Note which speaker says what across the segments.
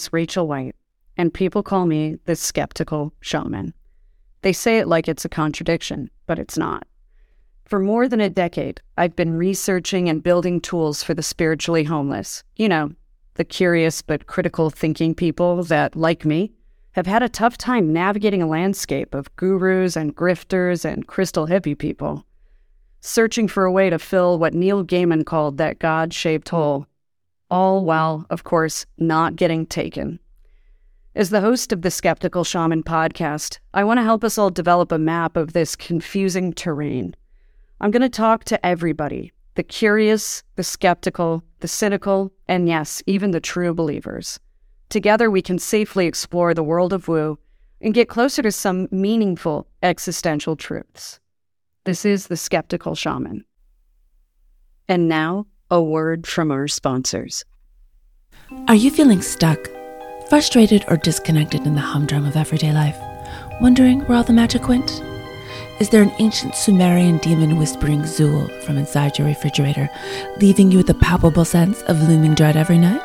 Speaker 1: Is Rachel White, and people call me the skeptical shaman. They say it like it's a contradiction, but it's not. For more than a decade, I've been researching and building tools for the spiritually homeless. You know, the curious but critical thinking people that, like me, have had a tough time navigating a landscape of gurus and grifters and crystal hippie people, searching for a way to fill what Neil Gaiman called that God shaped hole, all while, of course, not getting taken. As the host of the Skeptical Shaman podcast, I want to help us all develop a map of this confusing terrain. I'm going to talk to everybody the curious, the skeptical, the cynical, and yes, even the true believers. Together, we can safely explore the world of woo and get closer to some meaningful existential truths. This is the Skeptical Shaman. And now, a word from our sponsors.
Speaker 2: Are you feeling stuck, frustrated, or disconnected in the humdrum of everyday life? Wondering where all the magic went? Is there an ancient Sumerian demon whispering Zuul from inside your refrigerator, leaving you with a palpable sense of looming dread every night?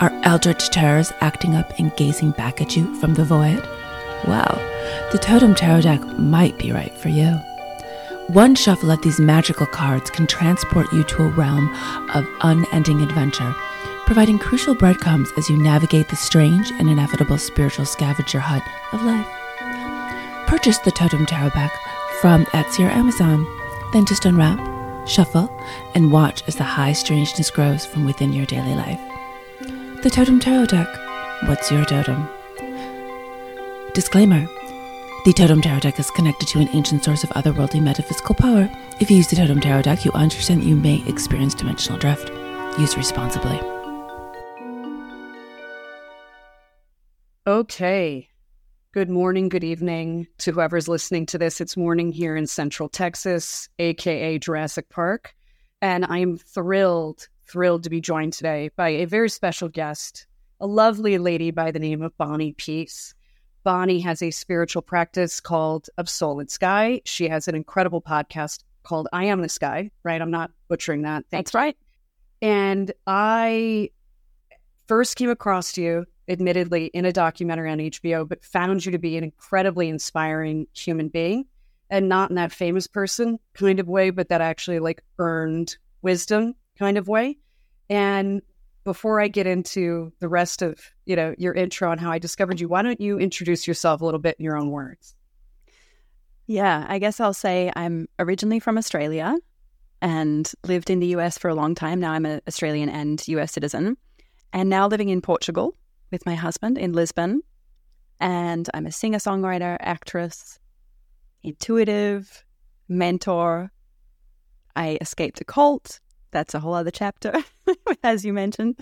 Speaker 2: Are eldritch terrors acting up and gazing back at you from the void? Well, the Totem Tarot deck might be right for you. One shuffle of these magical cards can transport you to a realm of unending adventure, providing crucial breadcrumbs as you navigate the strange and inevitable spiritual scavenger hunt of life. Purchase the Totem Tarot deck from Etsy or Amazon, then just unwrap, shuffle, and watch as the high strangeness grows from within your daily life. The Totem Tarot deck. What's your totem? Disclaimer The Totem Tarot deck is connected to an ancient source of otherworldly metaphysical power. If you use the Totem Tarot deck, you understand that you may experience dimensional drift. Use responsibly.
Speaker 1: Okay. Good morning, good evening to whoever's listening to this. It's morning here in Central Texas, aka Jurassic Park. And I am thrilled thrilled to be joined today by a very special guest, a lovely lady by the name of Bonnie Piesse. Bonnie has a spiritual practice called Of Soul and Sky. She has an incredible podcast called I Am the Sky, right? I'm not butchering that.
Speaker 3: Thanks. That's right.
Speaker 1: And I first came across you, admittedly, in a documentary on HBO, but found you to be an incredibly inspiring human being and not in that famous person kind of way, but that actually like earned wisdom kind of way. And before I get into the rest of, you know, your intro on how I discovered you, why don't you introduce yourself a little bit in your own words?
Speaker 3: Yeah, I guess I'll say I'm originally from Australia and lived in the US for a long time. Now I'm an Australian and US citizen and now living in Portugal with my husband in Lisbon. And I'm a singer songwriter, actress, intuitive, mentor. I escaped a cult that's a whole other chapter, as you mentioned.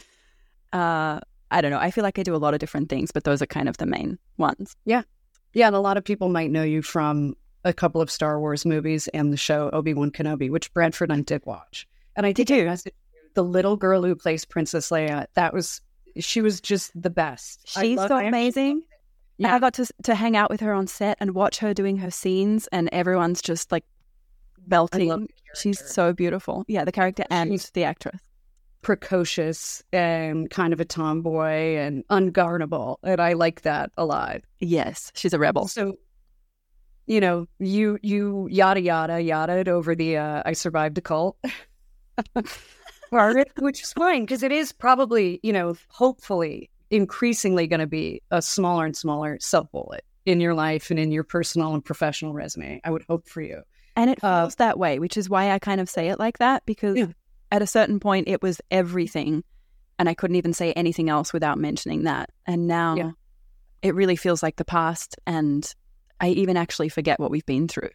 Speaker 3: Uh, I don't know. I feel like I do a lot of different things, but those are kind of the main ones.
Speaker 1: Yeah. Yeah. And a lot of people might know you from a couple of Star Wars movies and the show Obi Wan Kenobi, which Bradford and I did watch. And I did too. The little girl who plays Princess Leia, that was, she was just the best.
Speaker 3: She's love, so amazing. Yeah. I got to to hang out with her on set and watch her doing her scenes, and everyone's just like belting. She's so beautiful. Yeah, the character and She's the actress.
Speaker 1: Precocious and kind of a tomboy and unguardable. And I like that a lot.
Speaker 3: Yes, she's a rebel.
Speaker 1: So, you know, you you yada yada yada over the uh, I survived a cult part, which is fine because it is probably, you know, hopefully increasingly going to be a smaller and smaller sub bullet in your life and in your personal and professional resume. I would hope for you.
Speaker 3: And it uh, feels uh, that way, which is why I kind of say it like that because yeah. at a certain point it was everything and I couldn't even say anything else without mentioning that. And now yeah. it really feels like the past and I even actually forget what we've been through.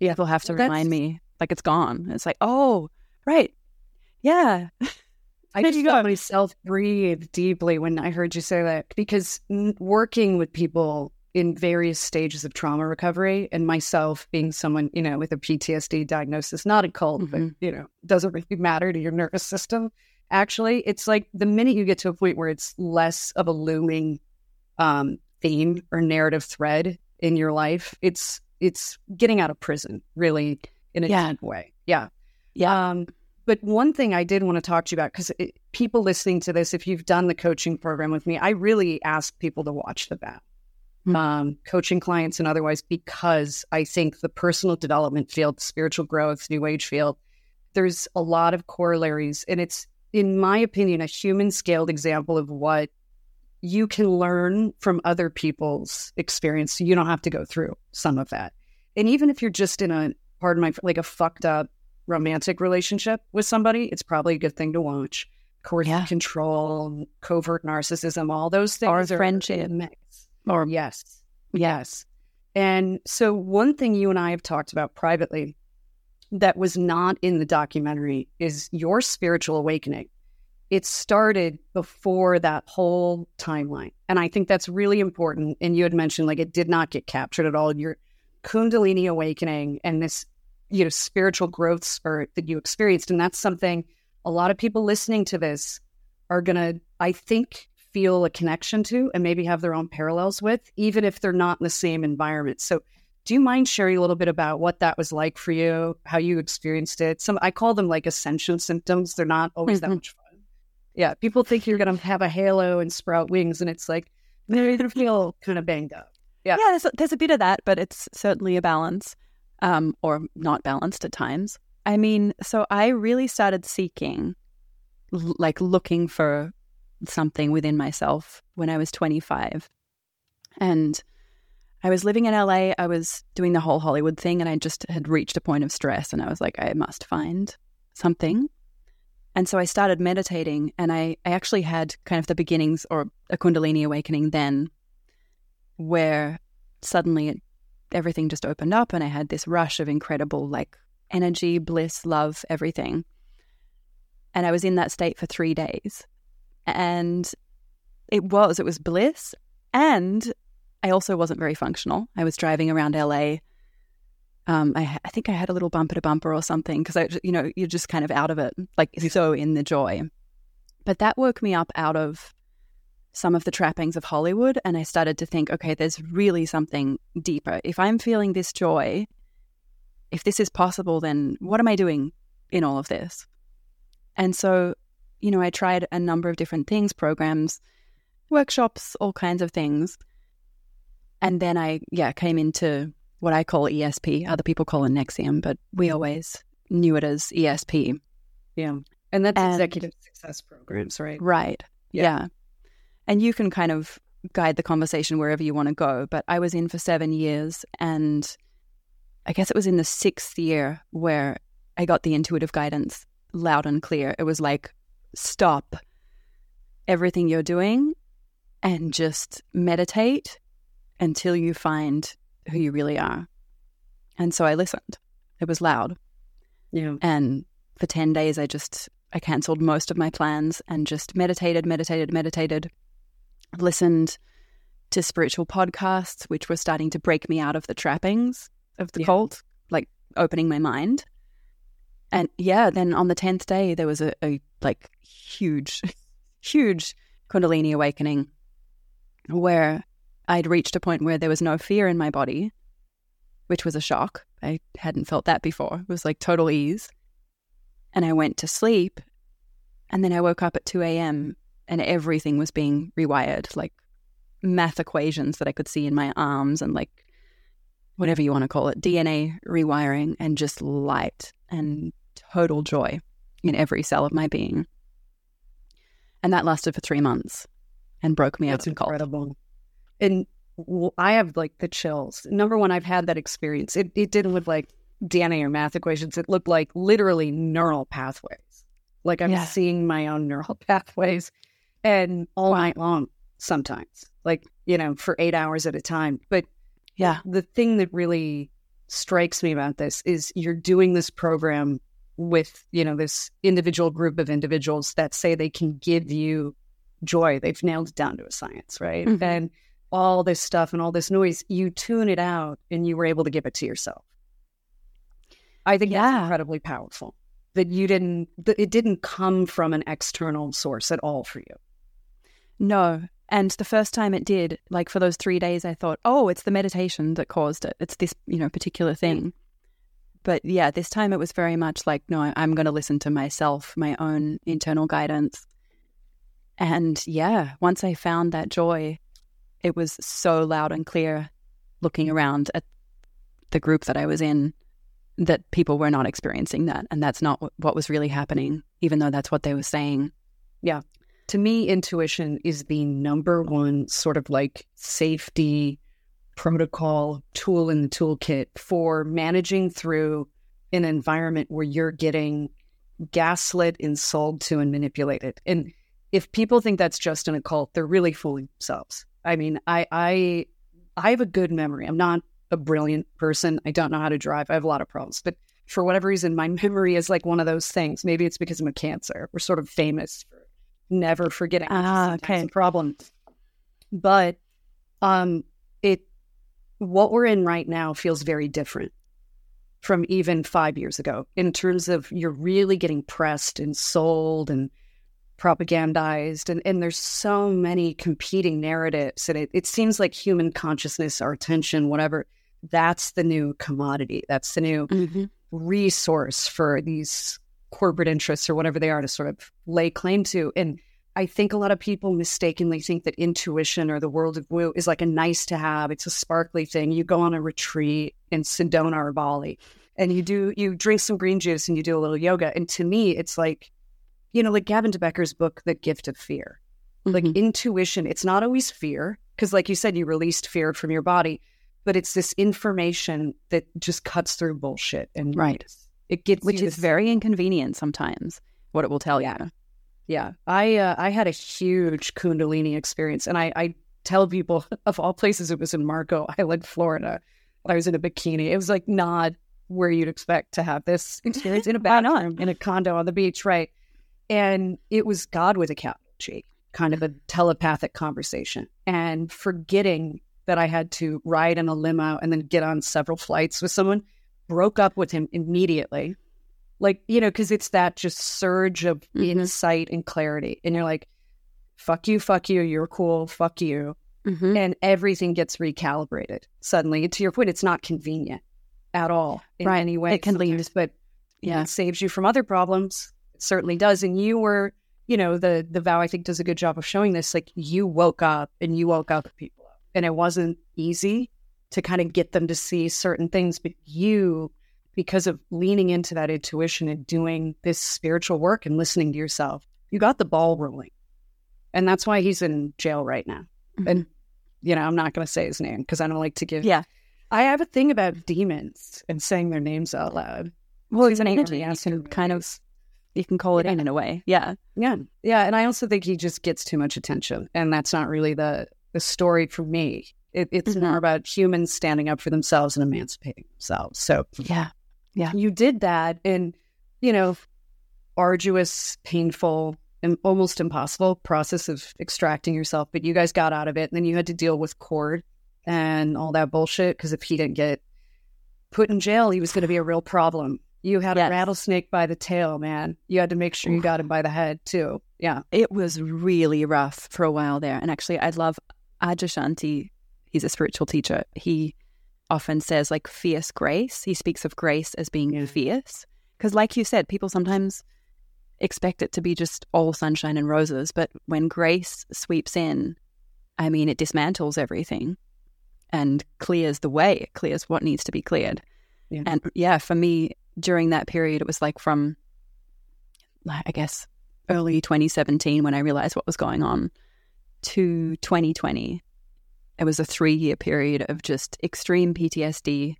Speaker 3: Yeah. People have to That's... remind me like it's gone. It's like, oh, right. Yeah.
Speaker 1: I just felt myself breathe deeply when I heard you say that because working with people in various stages of trauma recovery and myself being someone you know with a ptsd diagnosis not a cult mm-hmm. but you know doesn't really matter to your nervous system actually it's like the minute you get to a point where it's less of a looming um, theme or narrative thread in your life it's it's getting out of prison really in a yeah. way yeah
Speaker 3: yeah um,
Speaker 1: But one thing I did want to talk to you about, because people listening to this, if you've done the coaching program with me, I really ask people to watch the bat. Mm-hmm. Um, coaching clients and otherwise, because I think the personal development field, spiritual growth, new age field, there's a lot of corollaries. And it's, in my opinion, a human scaled example of what you can learn from other people's experience. So you don't have to go through some of that. And even if you're just in a, pardon my, like a fucked up romantic relationship with somebody, it's probably a good thing to watch. Coercive yeah. control, covert narcissism, all those things.
Speaker 3: Or friendship. Mix.
Speaker 1: Or yes, yes. And so one thing you and I have talked about privately that was not in the documentary is your spiritual awakening. It started before that whole timeline. And I think that's really important. And you had mentioned like it did not get captured at all. Your Kundalini awakening and this you know spiritual growth spurt that you experienced. And that's something a lot of people listening to this are going to i think feel a connection to and maybe have their own parallels with even if they're not in the same environment. So do you mind sharing a little bit about what that was like for you how you experienced it? Some i call them like ascension symptoms. They're not always mm-hmm. that much fun. Yeah people think you're going to have a halo and sprout wings and it's like they feel kind of banged up.
Speaker 3: Yeah. Yeah there's a, there's a bit of that but it's certainly a balance um, or not balanced at times. I mean, so I really started seeking, like looking for something within myself when I was 25. And I was living in LA. I was doing the whole Hollywood thing, and I just had reached a point of stress. And I was like, I must find something. And so I started meditating, and I, I actually had kind of the beginnings or a Kundalini awakening then, where suddenly it everything just opened up and I had this rush of incredible like energy, bliss, love, everything. And I was in that state for three days. And it was, it was bliss. And I also wasn't very functional. I was driving around LA. Um, I, I think I had a little bumper to bumper or something because I, you know, you're just kind of out of it, like so in the joy. But that woke me up out of some of the trappings of Hollywood. And I started to think, okay, there's really something deeper. If I'm feeling this joy, if this is possible, then what am I doing in all of this? And so, you know, I tried a number of different things, programs, workshops, all kinds of things. And then I, yeah, came into what I call ESP. Other people call it NXIVM, but we mm-hmm. always knew it as ESP.
Speaker 1: Yeah. And that's and, executive success programs, right?
Speaker 3: Right. yeah. yeah and you can kind of guide the conversation wherever you want to go. But I was in for seven years, and I guess it was in the sixth year where I got the intuitive guidance loud and clear. It was like, stop everything you're doing and just meditate until you find who you really are. And so I listened. It was loud.
Speaker 1: Yeah.
Speaker 3: And for 10 days, I just, I canceled most of my plans and just meditated, meditated, meditated listened to spiritual podcasts, which were starting to break me out of the trappings of the yeah. cult, like opening my mind. And yeah, then on the 10th day, there was a, a like huge, huge Kundalini awakening where I'd reached a point where there was no fear in my body, which was a shock. I hadn't felt that before. It was like total ease. And I went to sleep. And then I woke up at 2 a.m and everything was being rewired, like math equations that I could see in my arms and like whatever you want to call it, DNA rewiring and just light and total joy in every cell of my being. And that lasted for three months and broke me
Speaker 1: That's
Speaker 3: out of the
Speaker 1: incredible. And I have like the chills. Number one, I've had that experience. It, it didn't look like DNA or math equations. It looked like literally neural pathways. Like I'm yeah. seeing my own neural pathways and all night long sometimes, like, you know, for eight hours at a time. But
Speaker 3: yeah,
Speaker 1: the thing that really strikes me about this is you're doing this program with, you know, this individual group of individuals that say they can give you joy. They've nailed it down to a science, right? Mm-hmm. And all this stuff and all this noise, you tune it out and you were able to give it to yourself. I think yeah. that's incredibly powerful that you didn't, that it didn't come from an external source at all for you.
Speaker 3: No. And the first time it did, like for those three days, I thought, oh, it's the meditation that caused it. It's this, you know, particular thing. But yeah, this time it was very much like, no, I'm going to listen to myself, my own internal guidance. And yeah, once I found that joy, it was so loud and clear looking around at the group that I was in that people were not experiencing that. And that's not what was really happening, even though that's what they were saying.
Speaker 1: Yeah. To me, intuition is the number one sort of like safety protocol tool in the toolkit for managing through an environment where you're getting gaslit and sold to and manipulated. And if people think that's just an occult, they're really fooling themselves. I mean, I I I have a good memory. I'm not a brilliant person. I don't know how to drive. I have a lot of problems, but for whatever reason, my memory is like one of those things. Maybe it's because I'm a cancer. We're sort of famous for never forgetting.
Speaker 3: Ah, okay.
Speaker 1: Problem. But um, it what we're in right now feels very different from even five years ago in terms of you're really getting pressed and sold and propagandized and, and there's so many competing narratives and it, it seems like human consciousness our attention whatever that's the new commodity that's the new
Speaker 3: Mm-hmm.
Speaker 1: resource for these corporate interests or whatever they are to sort of lay claim to and i think a lot of people mistakenly think that intuition or the world of woo is like a nice to have it's a sparkly thing you go on a retreat in sedona or bali and you do you drink some green juice and you do a little yoga and to me it's like you know like gavin de Becker's book the gift of fear like
Speaker 3: Mhm.
Speaker 1: intuition it's not always fear because like you said you released fear from your body but it's this information that just cuts through bullshit and
Speaker 3: Right.
Speaker 1: It gets
Speaker 3: which is
Speaker 1: this-
Speaker 3: very inconvenient sometimes, what it will tell you.
Speaker 1: yeah. I uh, i had a huge kundalini experience and i i tell people of all places it was in marco island florida i was in a bikini. It was like not where you'd expect to have this experience in a bathroom in a condo on the beach right? And it was god with a capital g kind of a telepathic conversation and forgetting that i had to ride in a limo and then get on several flights with someone broke up with him immediately. Like you know because it's that just surge of
Speaker 3: Mhm.
Speaker 1: insight and clarity. And you're like fuck you fuck you you're cool fuck you.
Speaker 3: Mm-hmm.
Speaker 1: and everything gets recalibrated suddenly. To your point it's not convenient at all in
Speaker 3: Right.
Speaker 1: any way
Speaker 3: It can lead-
Speaker 1: but
Speaker 3: Yeah.
Speaker 1: it saves you from other problems. It certainly does. And you were you know the the vow i think does a good job of showing this. Like you woke up and you woke other people up. And it wasn't easy to kind of get them to see certain things but you because of leaning into that intuition and doing this spiritual work and listening to yourself you got the ball rolling and that's why he's in jail right now mm-hmm. and you know i'm not going to say his name because i don't like to give
Speaker 3: Yeah.
Speaker 1: i have a thing about demons and saying their names out loud
Speaker 3: Well, it's an energy. You can kind of, you can call it in in a way. Yeah.
Speaker 1: Yeah. Yeah. And I also think he just gets too much attention. And that's not really the, the story for me. It, it's
Speaker 3: Mhm.
Speaker 1: more about humans standing up for themselves and emancipating themselves. So
Speaker 3: Yeah.
Speaker 1: Yeah, you did that in, you know, arduous, painful, and almost impossible process of extracting yourself. But you guys got out of it. And then you had to deal with Cord and all that bullshit. Because if he didn't get put in jail, he was going to be a real problem. You had
Speaker 3: Yes.
Speaker 1: a rattlesnake by the tail, man. You had to make sure you got him by the head, too. Yeah.
Speaker 3: It was really rough for a while there. And actually, I love Adyashanti. He's a spiritual teacher. He often says, like, fierce grace. He speaks of grace as being
Speaker 1: Yeah.
Speaker 3: fierce. Because, like you said, people sometimes expect it to be just all sunshine and roses. But when grace sweeps in, I mean, it dismantles everything and clears the way, it clears what needs to be cleared.
Speaker 1: Yeah.
Speaker 3: And yeah, for me, during that period, it was like from, I guess, early 2017 when I realized what was going on to 2020. It was a three year period of just extreme PTSD,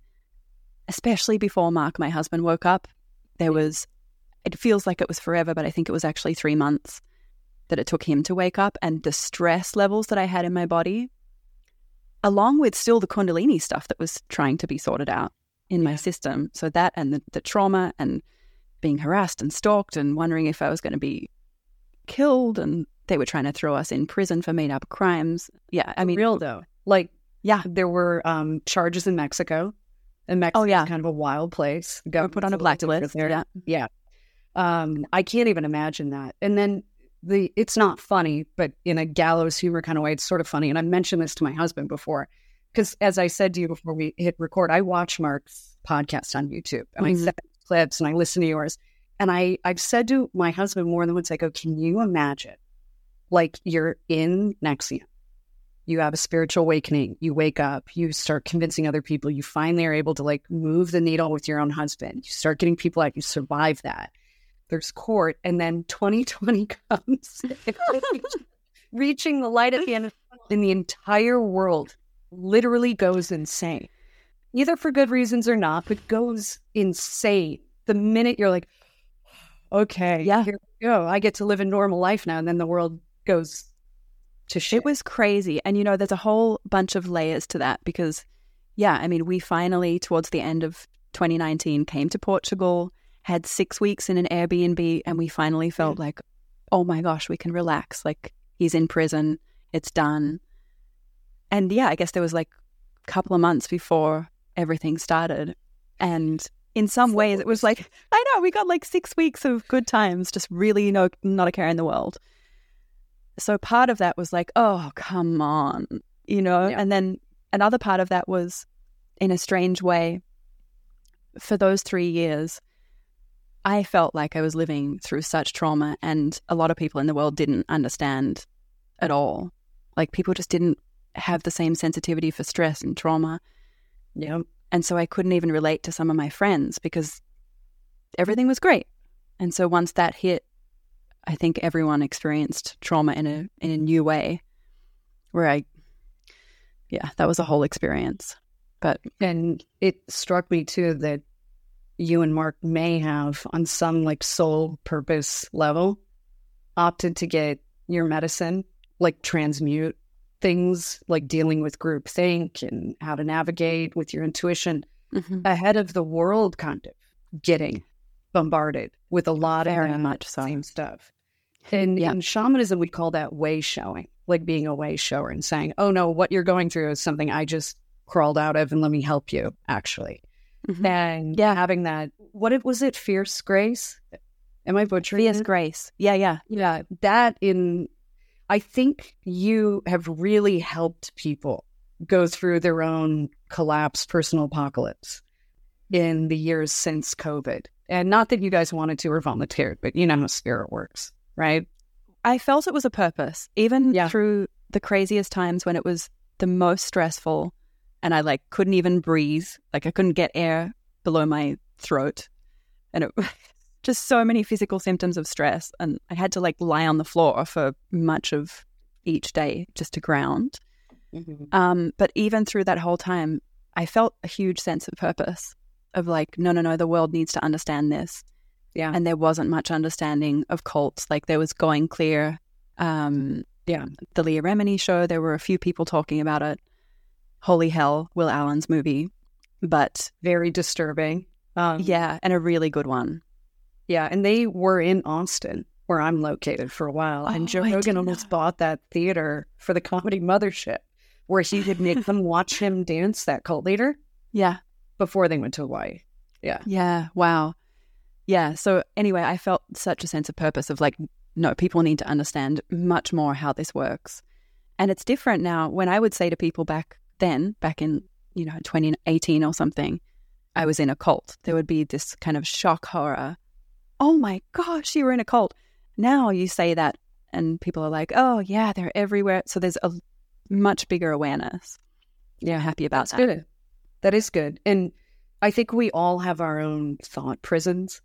Speaker 3: especially before Mark, my husband, woke up. There was, it feels like it was forever, but I think it was actually three months that it took him to wake up. And the stress levels that I had in my body, along with still the Kundalini stuff that was trying to be sorted out in my system. So that and the, the trauma and being harassed and stalked and wondering if I was going to be killed and they were trying to throw us in prison for made up crimes. Yeah, I mean,
Speaker 1: real though. Like,
Speaker 3: yeah,
Speaker 1: there were um, charges in Mexico. And Mexico
Speaker 3: Oh, yeah.
Speaker 1: kind of a wild place.
Speaker 3: were put on a blacklist.
Speaker 1: There.
Speaker 3: Yeah, Yeah.
Speaker 1: Um, I can't even imagine that. And then the it's not funny, but in a gallows humor kind of way, it's sort of funny. And I mentioned this to my husband before. because as I said to you before we hit record, I watch Mark's podcast on YouTube and
Speaker 3: Mhm.
Speaker 1: I send clips and I listen to yours. And I, I've said to my husband more than once, I go, can you imagine like you're in NXIVM? You have a spiritual awakening. You wake up, you start convincing other people. You finally are able to like move the needle with your own husband. You start getting people out, you survive that. There's court. And then 2020 comes, reaching the light at the end of the and the entire world literally goes insane. Either for good reasons or not, but goes insane. The minute you're like, okay,
Speaker 3: Yeah.
Speaker 1: here we go. I get to live a normal life now. And then the world goes to shit.
Speaker 3: It was crazy. And, you know, there's a whole bunch of layers to that because, yeah, I mean, we finally, towards the end of 2019, came to Portugal, had six weeks in an Airbnb, and we finally felt like, oh my gosh, we can relax. Like, he's in prison, it's done. And yeah, I guess there was like a couple of months before everything started. And in some ways, it was like, I know, we got like six weeks of good times, just really no, not a care in the world. So part of that was like, oh, come on, you know?
Speaker 1: Yeah.
Speaker 3: And then another part of that was, in a strange way, for those three years, I felt like I was living through such trauma, and a lot of people in the world didn't understand at all. Like, people just didn't have the same sensitivity for stress and trauma.
Speaker 1: yeah.
Speaker 3: And so I couldn't even relate to some of my friends because everything was great. And so once that hit, I think everyone experienced trauma in a in a new way where I yeah, that was a whole experience. But
Speaker 1: And it struck me too that you and Mark may have, on some like soul purpose level, opted to get your medicine, like transmute things like dealing with group think and how to navigate with your intuition mm-hmm. ahead of the world kind of getting bombarded with a lot
Speaker 3: Very
Speaker 1: of
Speaker 3: much so.
Speaker 1: same stuff. And
Speaker 3: Yeah.
Speaker 1: in shamanism, we call that way showing, like being a way shower and saying, oh no, what you're going through is something I just crawled out of and let me help you, actually.
Speaker 3: Mhm.
Speaker 1: And
Speaker 3: Yeah.
Speaker 1: having that, what it was it, fierce grace? Am I butchering
Speaker 3: Fierce
Speaker 1: it?
Speaker 3: grace. Yeah, yeah.
Speaker 1: Yeah, that in, I think you have really helped people go through their own collapse, personal apocalypse in the years since COVID. And not that you guys wanted to or volunteered, but you know how spirit works, right?
Speaker 3: I felt it was a purpose, even
Speaker 1: Yeah.
Speaker 3: through the craziest times when it was the most stressful and I like couldn't even breathe. Like I couldn't get air below my throat. And it just so many physical symptoms of stress. And I had to like lie on the floor for much of each day just to ground. Um, but even through that whole time, I felt a huge sense of purpose of like, no, no, no, the world needs to understand this.
Speaker 1: Yeah.
Speaker 3: And there wasn't much understanding of cults. Like there was going clear. Um,
Speaker 1: Yeah.
Speaker 3: The Leah Remini show, there were a few people talking about it. Holy Hell, Will Allen's movie. But
Speaker 1: Very disturbing. Um,
Speaker 3: yeah, and a really good one.
Speaker 1: Yeah, and they were in Austin, where I'm located for a while. and
Speaker 3: Oh,
Speaker 1: Joe
Speaker 3: I
Speaker 1: Rogan almost bought that theater for the comedy mothership, where he could make them watch him dance that cult leader
Speaker 3: Yeah.
Speaker 1: Before they went to Hawaii. Yeah.
Speaker 3: Yeah. Wow. Yeah. So anyway, I felt such a sense of purpose of like, no, people need to understand much more how this works. And it's different now. When I would say to people back then, back in, you know, 2018 or something, I was in a cult, there would be this kind of shock horror. Oh my gosh, you were in a cult. Now you say that and people are like, oh, yeah, they're everywhere. So there's a much bigger awareness. Yeah. Happy about
Speaker 1: That's
Speaker 3: that.
Speaker 1: good. That is good. And I think we all have our own thought prisons,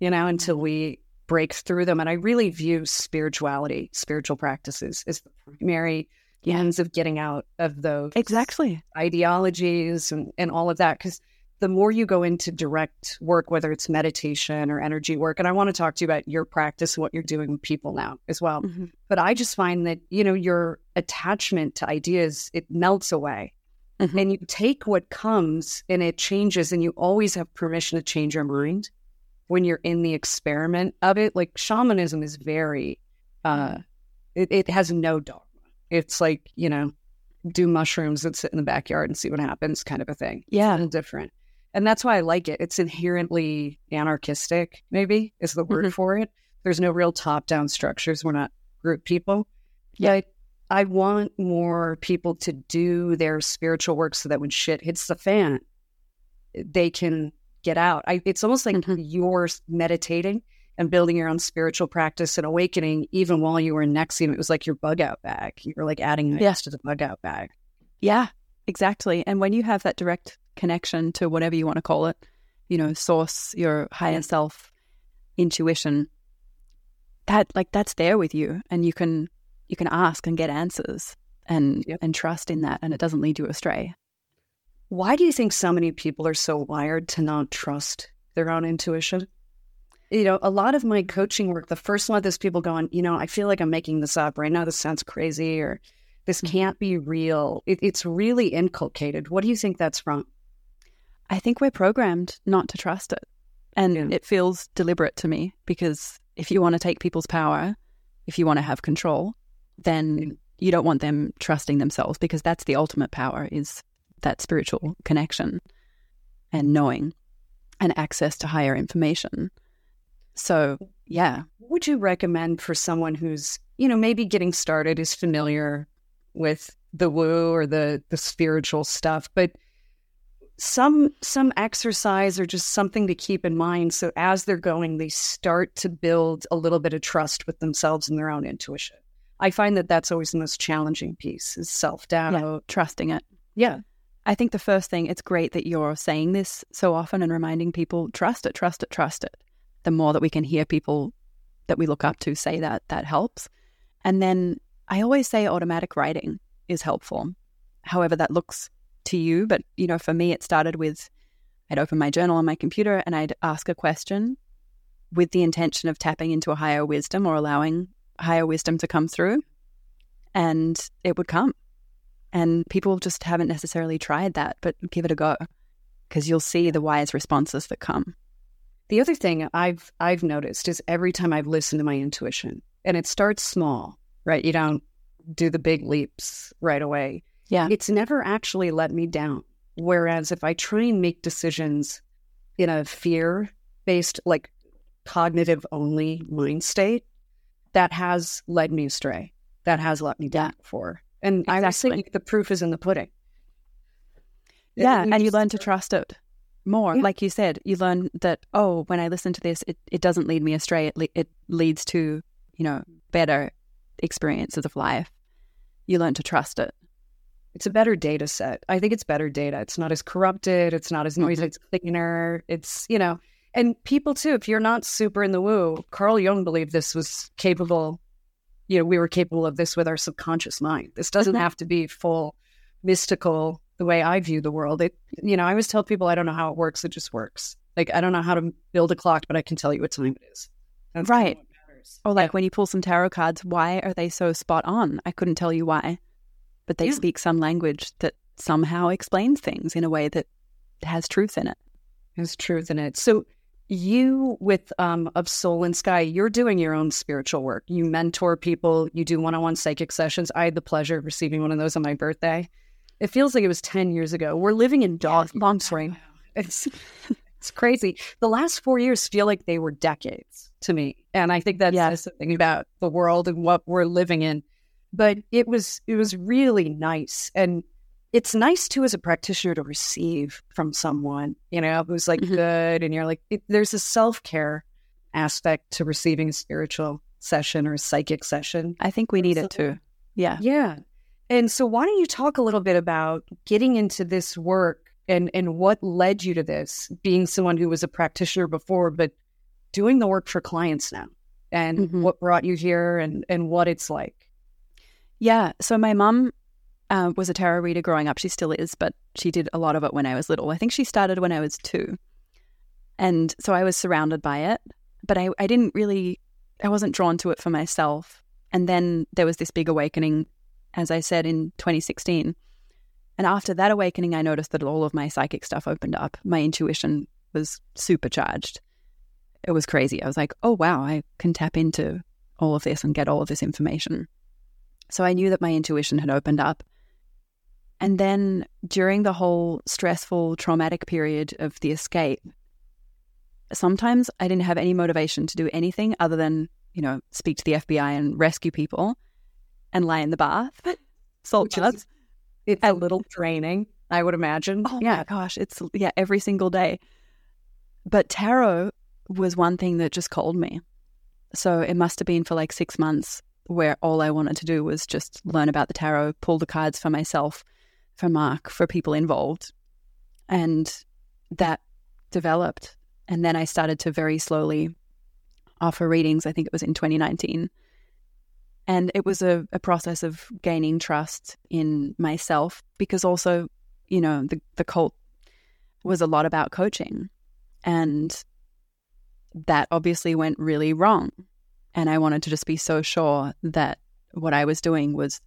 Speaker 1: you know, until we break through them. And I really view spirituality, spiritual practices as the primary
Speaker 3: Yeah.
Speaker 1: means of getting out of those
Speaker 3: Exactly.
Speaker 1: ideologies and, and all of that. Because the more you go into direct work, whether it's meditation or energy work, and I want to talk to you about your practice and what you're doing with people now as well.
Speaker 3: Mhm.
Speaker 1: But I just find that, you know, your attachment to ideas, it melts away.
Speaker 3: Mhm.
Speaker 1: And you take what comes and it changes, and you always have permission to change your mind when you're in the experiment of it. Like shamanism is very, uh, it, it has no dogma. It's like, you know, do mushrooms and sit in the backyard and see what happens kind of a thing. It's
Speaker 3: Yeah.
Speaker 1: little different. And that's why I like it. It's inherently anarchistic, maybe is the word
Speaker 3: Mhm.
Speaker 1: for it. There's no real top down structures. We're not group people.
Speaker 3: Yeah.
Speaker 1: I want more people to do their spiritual work so that when shit hits the fan, they can get out. I, it's almost like
Speaker 3: Mhm.
Speaker 1: you're meditating and building your own spiritual practice and awakening, even while you were in NXIVM. It was like your bug out bag. You were like adding
Speaker 3: Yeah.
Speaker 1: to the bug out bag.
Speaker 3: Yeah, exactly. And when you have that direct connection to whatever you want to call it, you know, source, your higher self, intuition, that like that's there with you and you can you can ask and get answers and
Speaker 1: Yep.
Speaker 3: and trust in that and it doesn't lead you astray.
Speaker 1: Why do you think so many people are so wired to not trust their own intuition? You know, a lot of my coaching work, the first month is people going, you know, I feel like I'm making this up right now. This sounds crazy or this
Speaker 3: Mhm.
Speaker 1: can't be real. It, it's really inculcated. What do you think that's from?
Speaker 3: I think we're programmed not to trust it. And
Speaker 1: Yeah.
Speaker 3: it feels deliberate to me because if you want to take people's power, if you want to have control, then you don't want them trusting themselves because that's the ultimate power is that spiritual connection and knowing and access to higher information. So, yeah.
Speaker 1: Would you recommend for someone who's, you know, maybe getting started, is familiar with the woo or the the spiritual stuff, but some some exercise or just something to keep in mind so as they're going they start to build a little bit of trust with themselves and their own intuition i find that that's always the most challenging piece is self-doubt
Speaker 3: Yeah, trusting it.
Speaker 1: yeah
Speaker 3: I think the first thing, it's great that you're saying this so often and reminding people trust it, trust it, trust it. The more that we can hear people that we look up to say that, that helps. And then I always say automatic writing is helpful, however that looks to you. But, you know, for me, it started with I'd open my journal on my computer and I'd ask a question with the intention of tapping into a higher wisdom or allowing higher wisdom to come through. And it would come. And people just haven't necessarily tried that, but give it a go because you'll see the wise responses that come.
Speaker 1: the other thing i've i've noticed is every time i've listened to my intuition and it starts small right you don't do the big leaps right away
Speaker 3: Yeah.
Speaker 1: it's never actually let me down. Whereas if I try and make decisions in a fear based, like cognitive only mind state, that has led me astray. That has let me down before. And I think the proof is in the pudding.
Speaker 3: Yeah. And you learn to trust it more.
Speaker 1: Yeah.
Speaker 3: Like you said, you learn that, oh, when I listen to this, it, it doesn't lead me astray. It, le- it leads to, you know, better experiences of life. You learn to trust it.
Speaker 1: It's a better data set. I think it's better data. It's not as corrupted. It's not as noisy.
Speaker 3: Mhm.
Speaker 1: It's cleaner. It's, you know, and people too, if you're not super in the woo, Carl Jung believed this was capable, you know, we were capable of this with our subconscious mind. This doesn't
Speaker 3: Mhm.
Speaker 1: have to be full mystical the way I view the world. It, you know, I always tell people I don't know how it works. It just works. Like, I don't know how to build a clock, but I can tell you what time it is. That's
Speaker 3: Right. Or like when you pull some tarot cards, why are they so spot on? I couldn't tell you why. But they
Speaker 1: Yeah.
Speaker 3: speak some language that somehow explains things in a way that has truth in it.
Speaker 1: There's truth in it. So you with um of Soul and Sky, you're doing your own spiritual work. You mentor people, you do one-on-one psychic sessions. I had the pleasure of receiving one of those on my birthday. It feels like it was 10 years ago. We're living in dog long swing. It's it's crazy. The last four years feel like they were decades to me. And I think that's
Speaker 3: Yeah.
Speaker 1: something about the world and what we're living in. But it was it was really nice. And it's nice too as a practitioner to receive from someone, you know, who's like
Speaker 3: Mhm.
Speaker 1: good and you're like it, there's a self-care aspect to receiving a spiritual session or a psychic session.
Speaker 3: I think we need it too. Yeah.
Speaker 1: Yeah. And so why don't you talk a little bit about getting into this work and and what led you to this, being someone who was a practitioner before but doing the work for clients now and
Speaker 3: Mhm.
Speaker 1: what brought you here and and what it's like.
Speaker 3: Yeah. So my mum uh, was a tarot reader growing up. She still is, but she did a lot of it when I was little. I think she started when I was two. And so I was surrounded by it, but I, I didn't really, I wasn't drawn to it for myself. And then there was this big awakening, as I said, in 2016. And after that awakening, I noticed that all of my psychic stuff opened up. My intuition was supercharged. It was crazy. I was like, oh, wow, I can tap into all of this and get all of this information. So I knew that my intuition had opened up. And then during the whole stressful, traumatic period of the escape, sometimes I didn't have any motivation to do anything other than, you know, speak to the FBI and rescue people. and lie in the bath. Salt.
Speaker 1: It's a little draining, I would imagine.
Speaker 3: Oh
Speaker 1: yeah.
Speaker 3: my gosh, it's yeah, every single day. But tarot was one thing that just called me. So it must have been for like six months where all I wanted to do was just learn about the tarot, pull the cards for myself, for Mark, for people involved. And that developed. And then I started to very slowly offer readings. I think it was in 2019. And it was a, a process of gaining trust in myself because also, you know, the, the cult was a lot about coaching. And that obviously went really wrong. And I wanted to just be so sure that what I was doing was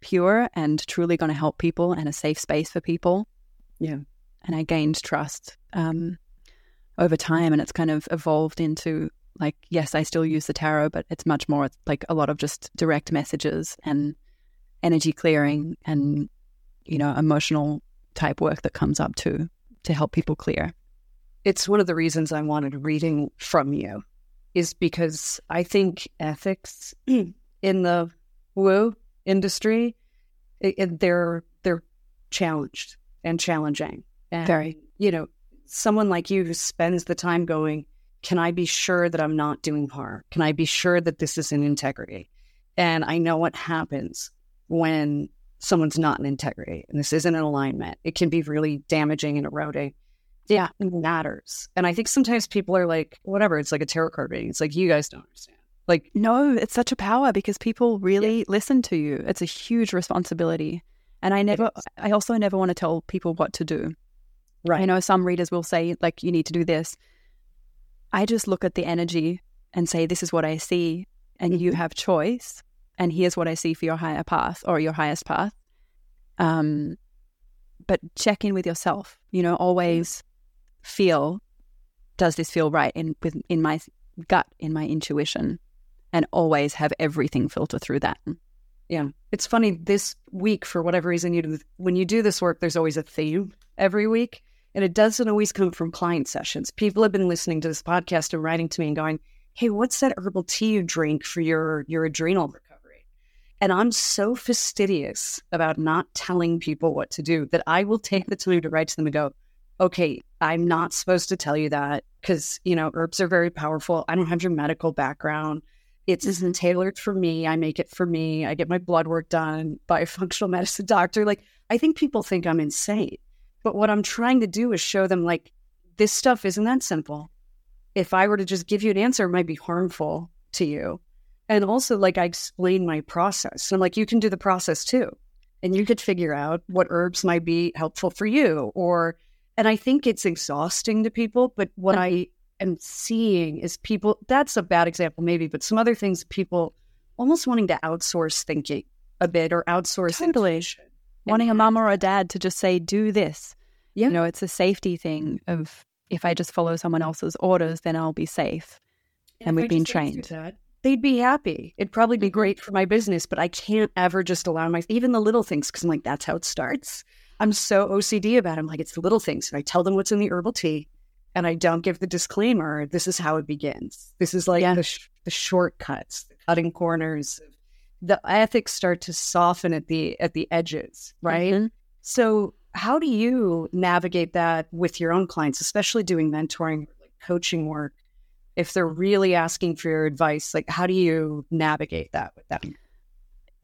Speaker 3: pure and truly going to help people and a safe space for people.
Speaker 1: Yeah.
Speaker 3: And I gained trust um, over time. And it's kind of evolved into like, yes, I still use the tarot, but it's much more like a lot of just direct messages and energy clearing and, you know, emotional type work that comes up to to help people clear.
Speaker 1: It's one of the reasons I wanted reading from you, is because I think ethics in the woo industry, it, it- they're they're challenged and challenging. And,
Speaker 3: Very.
Speaker 1: you know, someone like you who spends the time going, can I be sure that I'm not doing harm? Can I be sure that this is in integrity? And I know what happens when someone's not in integrity and this isn't in alignment. It can be really damaging and eroding.
Speaker 3: Yeah.
Speaker 1: It matters. And I think sometimes people are like, whatever, it's like a tarot card reading. It's like, you guys don't understand. Like,
Speaker 3: No, it's such a power because people really listen to you. It's a huge responsibility. And I never. I also never want to tell people what to do.
Speaker 1: right.
Speaker 3: I know some readers will say, like, you need to do this. I just look at the energy and say, this is what I see, and you
Speaker 1: Mhm.
Speaker 3: have choice. And here's what I see for your higher path or your highest path. Um, but check in with yourself. You know, always feel, does this feel right in with in my gut, in my intuition, and always have everything filter through that.
Speaker 1: Yeah. It's funny this week, for whatever reason, you do, when you do this work, there's always a theme every week. And it doesn't always come from client sessions. People have been listening to this podcast and writing to me and going, Hey, what's that herbal tea you drink for your, your adrenal recovery? And I'm so fastidious about not telling people what to do that I will take the time to write to them and go, Okay, I'm not supposed to tell you that because, you know, herbs are very powerful. I don't have your medical background. It's tailored for me. I make it for me. I get my blood work done by a functional medicine doctor. Like, I think people think I'm insane. But what I'm trying to do is show them, like, this stuff isn't that simple. If I were to just give you an answer, it might be harmful to you. And also, like, I explain my process. And I'm like, you can do the process too. And you could figure out what herbs might be helpful for you. Or, and I think it's exhausting to people. But what I am seeing is people, that's a bad example, maybe, but some other things, people almost wanting to outsource thinking a bit or outsource
Speaker 3: Totally.
Speaker 1: intuition.
Speaker 3: Wanting a mom or a dad to just say, do this.
Speaker 1: Yeah.
Speaker 3: You know, it's a safety thing of if I just follow someone else's orders, then I'll be safe. And we've been
Speaker 1: just asked you
Speaker 3: trained.
Speaker 1: that, they'd be happy. It'd probably be great for my business, but I can't ever just allow my even the little things because I'm like, that's how it starts. I'm so OCD about it. I'm like, it's the little things. And I tell them what's in the herbal tea and I don't give the disclaimer. This is how it begins. This is like
Speaker 3: Yeah.
Speaker 1: the, sh- the shortcuts, the cutting corners. The ethics start to soften at the at the edges, right?
Speaker 3: Mhm.
Speaker 1: So, how do you navigate that with your own clients, especially doing mentoring, like coaching work? If they're really asking for your advice, like how do you navigate that with them?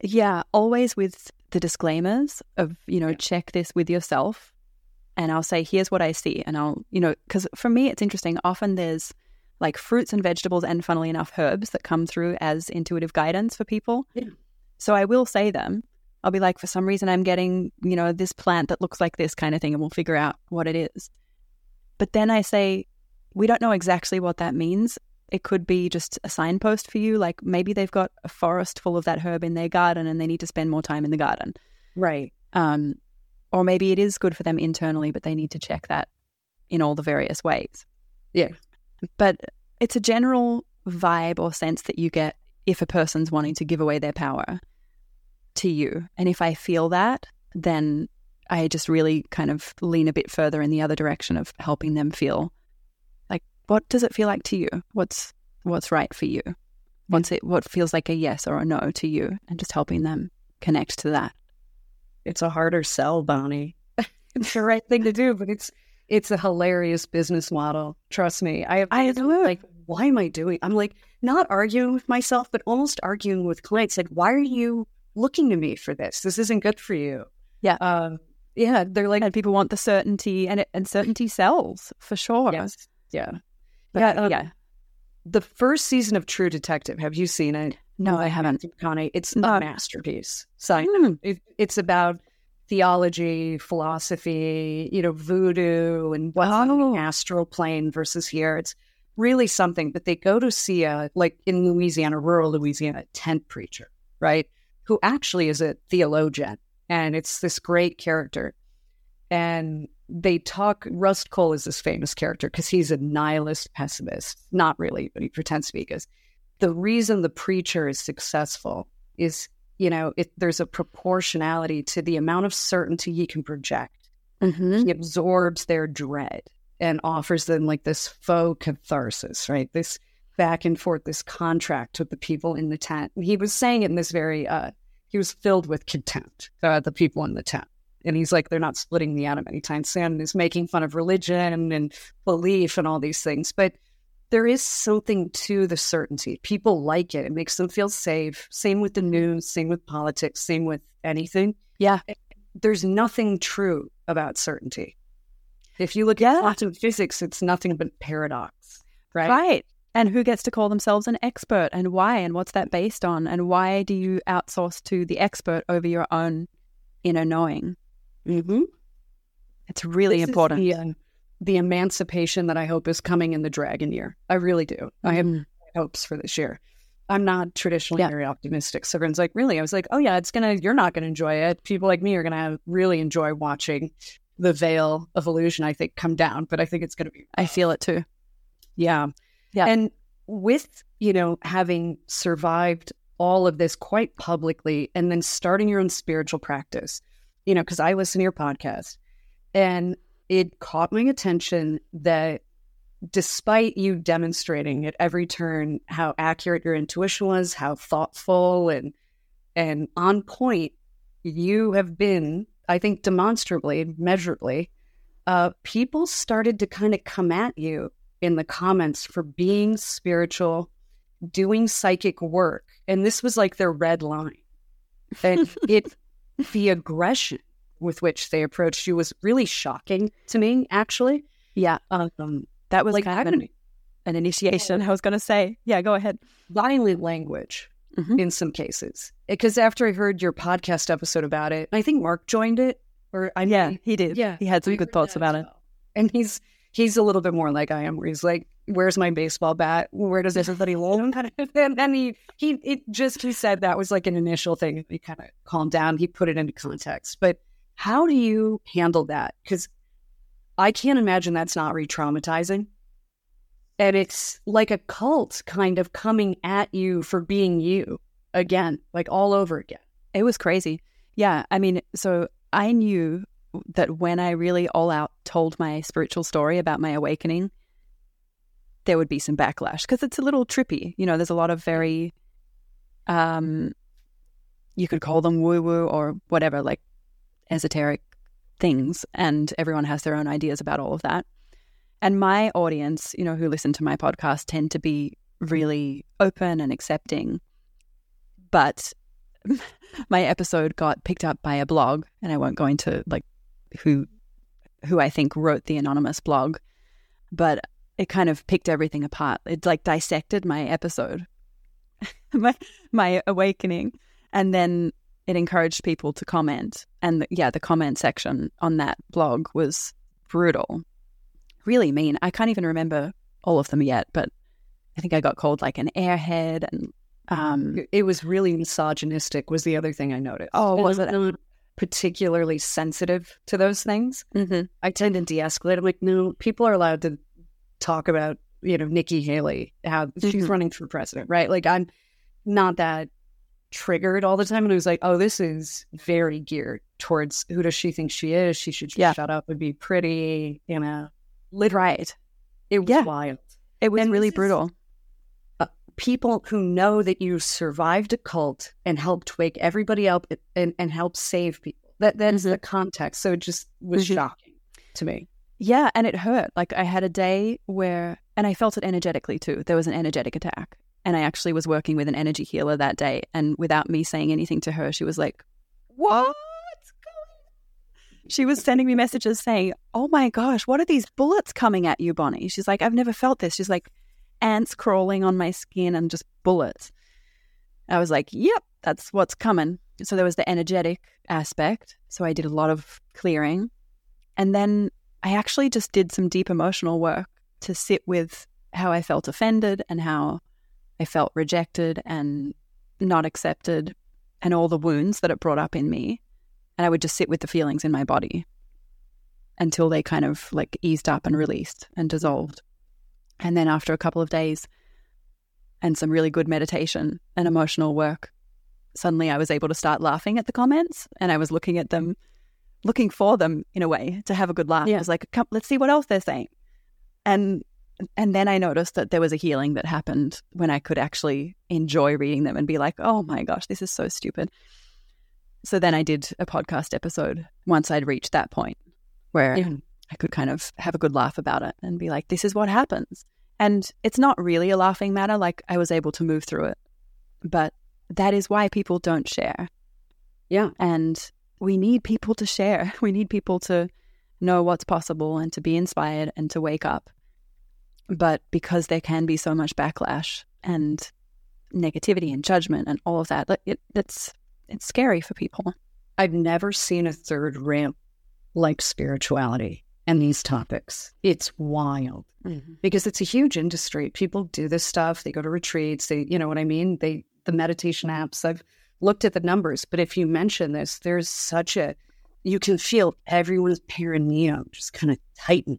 Speaker 3: Yeah, always with the disclaimers of, you know,
Speaker 1: Yeah.
Speaker 3: check this with yourself. And I'll say, here's what I see. And I'll, you know, because for me, it's interesting. Often there's like fruits and vegetables and, funnily enough, herbs that come through as intuitive guidance for people.
Speaker 1: Yeah.
Speaker 3: So I will say them. I'll be like, for some reason, I'm getting, you know, this plant that looks like this kind of thing, and we'll figure out what it is. But then I say, we don't know exactly what that means. It could be just a signpost for you. Like maybe they've got a forest full of that herb in their garden and they need to spend more time in the garden.
Speaker 1: Right.
Speaker 3: Um, or maybe it is good for them internally, but they need to check that in all the various ways.
Speaker 1: Yeah.
Speaker 3: But it's a general vibe or sense that you get if a person's wanting to give away their power to you. And if I feel that, then I just really kind of lean a bit further in the other direction of helping them feel like what does it feel like to you? What's what's right for you? what's it what feels like a yes or a no to you and just helping them connect to that.
Speaker 1: It's a harder sell, Bonnie. it's the right thing to do, but it's it's a hilarious business model. Trust me. I
Speaker 3: I know.
Speaker 1: like, why am I doing? I'm like not arguing with myself, but almost arguing with clients. Like, why are you looking to me for this? This isn't good for you.
Speaker 3: Yeah.
Speaker 1: Um, yeah. They're like,
Speaker 3: and people want the certainty and it, and certainty sells for sure.
Speaker 1: yes. Yeah.
Speaker 3: But,
Speaker 1: yeah. um,
Speaker 3: yeah.
Speaker 1: The first season of True Detective. Have you seen it?
Speaker 3: No, I haven't.
Speaker 1: McConaughey. It's a masterpiece. So
Speaker 3: Mm.
Speaker 1: it, it's about theology, philosophy, you know, voodoo, and on
Speaker 3: Oh.
Speaker 1: the astral plane versus here. It's really something. But they go to see a like in Louisiana, rural Louisiana, tent preacher, right? Who actually is a theologian, and it's this great character. And they talk. Rust Cohle is this famous character because he's a nihilist pessimist. Not really, but he pretends to be. Because the reason the preacher is successful is, you know, it, there's a proportionality to the amount of certainty he can project.
Speaker 3: Mm-hmm.
Speaker 1: He absorbs their dread and offers them like this faux catharsis, right? This back and forth, this contract with the people in the tent. He was saying it in this very, uh, he was filled with contempt about the people in the tent. And he's like, they're not splitting the atom anytime soon. And is making fun of religion and belief and all these things. But there is something to the certainty. People like it. It makes them feel safe. Same with the news, same with politics, same with anything.
Speaker 3: Yeah.
Speaker 1: There's nothing true about certainty. If you look
Speaker 3: Yeah.
Speaker 1: at quantum physics, it's nothing but paradox, right?
Speaker 3: Right. And who gets to call themselves an expert and why and what's that based on? And why do you outsource to the expert over your own inner knowing?
Speaker 1: Mm-hmm.
Speaker 3: It's really important.
Speaker 1: the, uh, the emancipation that I hope is coming in the dragon year. I really do. I have
Speaker 3: Mhm.
Speaker 1: hopes for this year. I'm not traditionally
Speaker 3: Yeah.
Speaker 1: very optimistic. So everyone's like, really? I was like, oh yeah, it's gonna. You're not gonna enjoy it. People like me are gonna really enjoy watching the veil of illusion. I think come down, but I think it's gonna be.
Speaker 3: I feel it too.
Speaker 1: Yeah,
Speaker 3: Yeah.
Speaker 1: And with you know having survived all of this quite publicly, and then starting your own spiritual practice, you know, because I listen to your podcast, and it caught my attention that despite you demonstrating at every turn how accurate your intuition was, how thoughtful and and on point you have been, I think demonstrably, measurably, uh, people started to kind of come at you in the comments for being spiritual, doing psychic work. And this was like their red line. And it the aggression with which they approached you was really shocking to me, actually.
Speaker 3: Yeah.
Speaker 1: Um,
Speaker 3: That was
Speaker 1: like
Speaker 3: kind of an, an initiation. I was going to say, yeah, go ahead.
Speaker 1: violent language
Speaker 3: Mhm.
Speaker 1: in some cases. Because after I heard your podcast episode about it, I think Mark joined it, or I mean, Yeah,
Speaker 3: he did.
Speaker 1: yeah,
Speaker 3: He had some good thoughts about
Speaker 1: as
Speaker 3: it.
Speaker 1: And he's he's a little bit more like I am, where he's like, "Where's my baseball bat? Where does everybody live?" and then he he it just he said that was like an initial thing. He kind of calmed down. He put it into context. But how do you handle that? Because I can't imagine that's not re-traumatizing. And it's like a cult kind of coming at you for being you again, like all over again.
Speaker 3: It was crazy. Yeah. I mean, so I knew that when I really all out told my spiritual story about my awakening, there would be some backlash because it's a little trippy. You know, there's a lot of very, um, you could call them woo woo or whatever, like esoteric things. And everyone has their own ideas about all of that. And my audience, you know, who listen to my podcast tend to be really open and accepting. But my episode got picked up by a blog, and I won't go into like who who I think wrote the anonymous blog, but it kind of picked everything apart. It like dissected my episode, my my awakening, and then it encouraged people to comment. And the, yeah, the comment section on that blog was brutal, really mean. I can't even remember all of them yet, but I think I got called like an airhead and um,
Speaker 1: It was really misogynistic. Was the other thing I noticed.
Speaker 3: Oh, was it?
Speaker 1: not particularly sensitive to those things?
Speaker 3: mhm.
Speaker 1: I tend to de-escalate. I'm like, no, people are allowed to talk about, you know, Nikki Haley, how she's
Speaker 3: Mhm.
Speaker 1: running for president, right? Like, I'm not that triggered all the time. And it was like, oh, this is very geared towards who does she think she is? She should
Speaker 3: Yeah.
Speaker 1: shut up and be pretty, you know. Lit-
Speaker 3: right.
Speaker 1: It was
Speaker 3: Yeah.
Speaker 1: wild.
Speaker 3: It was
Speaker 1: And
Speaker 3: really
Speaker 1: this is-
Speaker 3: brutal.
Speaker 1: people who know that you survived a cult and helped wake everybody up and, and help save people. That that's
Speaker 3: Mm-hmm.
Speaker 1: the context. So it just was
Speaker 3: Mhm.
Speaker 1: shocking to me.
Speaker 3: Yeah, and it hurt. Like I had a day where, and I felt it energetically too. There was an energetic attack. And I actually was working with an energy healer that day. And without me saying anything to her, she was like, going She was sending me messages saying, Oh my gosh, what are these bullets coming at you, Bonnie? She's like, I've never felt this. She's like, ants crawling on my skin and just bullets. I was like, Yep, that's what's coming. So there was the energetic aspect. So I did a lot of clearing. And then I actually just did some deep emotional work to sit with how I felt offended and how I felt rejected and not accepted and all the wounds that it brought up in me. And I would just sit with the feelings in my body until they kind of like eased up and released and dissolved. And then after a couple of days and some really good meditation and emotional work, suddenly I was able to start laughing at the comments and I was looking at them looking for them in a way to have a good laugh.
Speaker 1: Yeah.
Speaker 3: I was like, Come, let's see what else they're saying. And and then I noticed that there was a healing that happened when I could actually enjoy reading them and be like, oh my gosh, this is so stupid. So then I did a podcast episode once I'd reached that point where
Speaker 1: Yeah.
Speaker 3: I could kind of have a good laugh about it and be like, this is what happens. And it's not really a laughing matter. Like I was able to move through it. But that is why people don't share.
Speaker 1: Yeah.
Speaker 3: And we need people to share. We need people to know what's possible and to be inspired and to wake up. But because there can be so much backlash and negativity and judgment and all of that, it, it's it's scary for people.
Speaker 1: I've never seen a third ramp like spirituality and these topics. It's wild mm-hmm. because it's a huge industry. People do this stuff. They go to retreats. They, you know what I mean? They, the meditation apps, I've looked at the numbers, but if you mention this, there's such a, you can feel everyone's perineum just kind of tighten